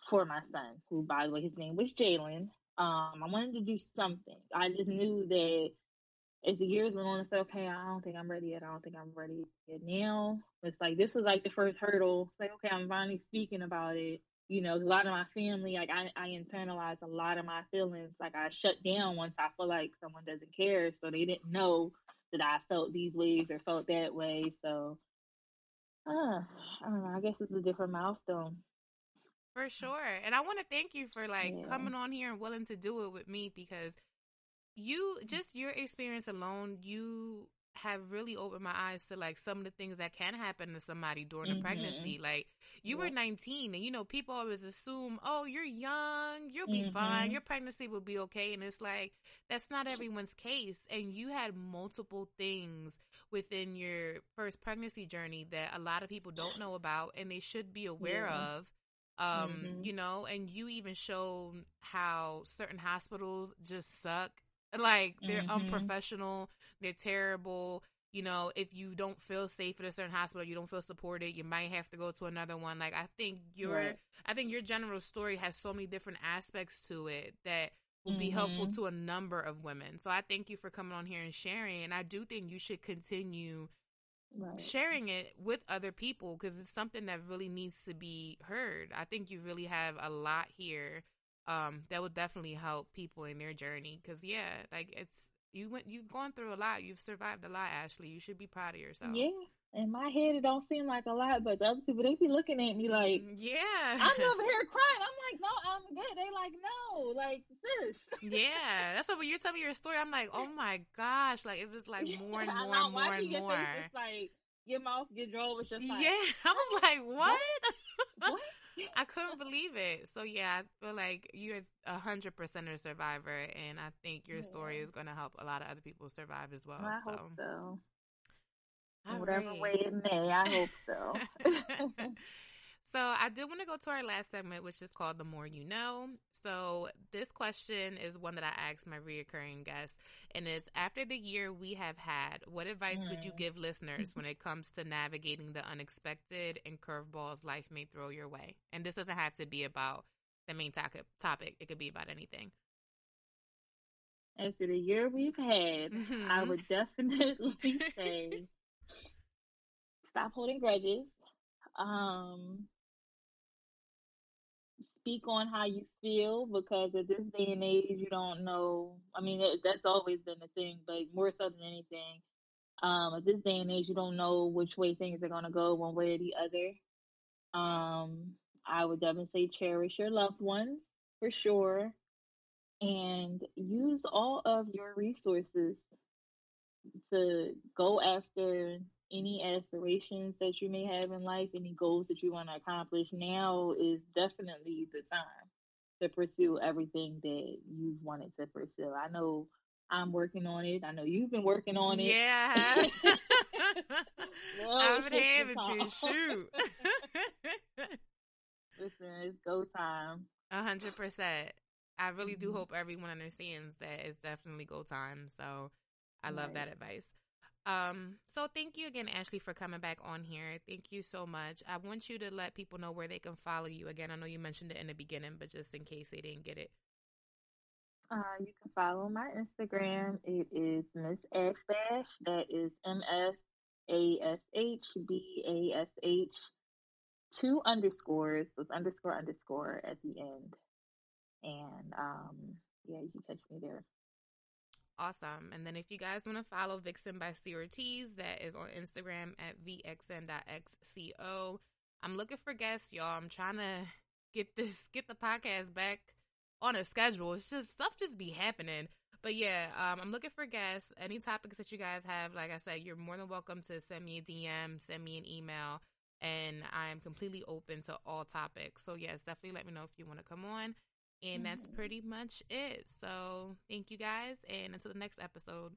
for my son, who, by the way, his name was Jalen. Um, I wanted to do something. I just knew that as the years went on, I said, okay, I don't think I'm ready yet. I don't think I'm ready yet. Now it's like this was like the first hurdle. It's like, okay, I'm finally speaking about it. You know, a lot of my family, like I, I internalized a lot of my feelings. Like I shut down once I feel like someone doesn't care, so they didn't know that I felt these ways or felt that way. So, uh, I don't know. I guess it's a different milestone. For sure. And I want to thank you for like Yeah. coming on here and willing to do it with me because you just your experience alone, you have really opened my eyes to like some of the things that can happen to somebody during a Mhm. pregnancy. Like you were 19 and you know people always assume, "Oh, you're young, you'll be fine. Mhm. Your pregnancy will be okay." And it's like that's not everyone's case and you had multiple things within your first pregnancy journey that a lot of people don't know about and they should be aware Yeah. of. Um, Mhm. you know, and you even showed how certain hospitals just suck. Like they're Mhm. unprofessional, they're terrible. You know, if you don't feel safe at a certain hospital, you don't feel supported, you might have to go to another one. Like I think your Right. I think your general story has so many different aspects to it that will be helpful Mhm. to a number of women. So I thank you for coming on here and sharing. And I do think you should continue Right. sharing it with other people because it's something that really needs to be heard. I think you really have a lot here um, that will definitely help people in their journey. Because yeah, like it's you went, you've gone through a lot. You've survived a lot, Ashley. You should be proud of yourself. Yeah. In my head, it don't seem like a lot, but the other people, they be looking at me like, yeah, I'm over here crying. I'm like, no, I'm good. They like, no, like this." yeah. That's what when you're telling me your story, I'm like, oh my gosh, like it was like more and more and more and more. Face, it's like your mouth get droll. It's just like, Yeah, I was like, what? what? I couldn't believe it. So yeah, I feel like you're a hundred percent a survivor, and I think your story is going to help a lot of other people survive as well. I so, hope so. All Whatever right. way it may, I hope so. so I did want to go to our last segment, which is called "The More You Know." So this question is one that I asked my reoccurring guests, and it's after the year we have had, what advice would you Mm. give listeners when it comes to navigating the unexpected and curveballs life may throw your way? And this doesn't have to be about the main topic. Topic. It could be about anything. After the year we've had, I Mhm. would definitely say stop holding grudges. Um, speak on how you feel because at this day and age, you don't know. I mean, that, that's always been the thing, but more so than anything, um, at this day and age, you don't know which way things are going to go, one way or the other. Um, I would definitely say cherish your loved ones for sure, and use all of your resources to go after any aspirations that you may have in life, any goals that you want to accomplish, now is definitely the time to pursue everything that you've wanted to pursue. I know I'm working on it. I know you've been working on it. Yeah, I have. Well, I've been having to shoot. Listen, it's go time. A hundred percent. I really do Mhm. hope everyone understands that it's definitely go time. So I love Right. that advice. Um, so thank you again, Ashley, for coming back on here. Thank you so much. I want you to let people know where they can follow you again. I know you mentioned it in the beginning, but just in case they didn't get it. Uh, you can follow my Instagram. It is Miss Ash Bash. That is M S A S H B A S H. Two underscores. It's underscore underscore at the end. And um, yeah, you can catch me there. Awesome. And then if you guys want to follow Vixen by Cee Ortiz, that is on Instagram at vxn.xco. I'm looking for guests, y'all. I'm trying to get this, get the podcast back on a schedule. It's just stuff just be happening. But yeah, um, I'm looking for guests. Any topics that you guys have, like I said, you're more than welcome to send me a DM, send me an email, and I am completely open to all topics. So yes, definitely let me know if you want to come on. And that's Mhm. pretty much it. So thank you guys, and until the next episode.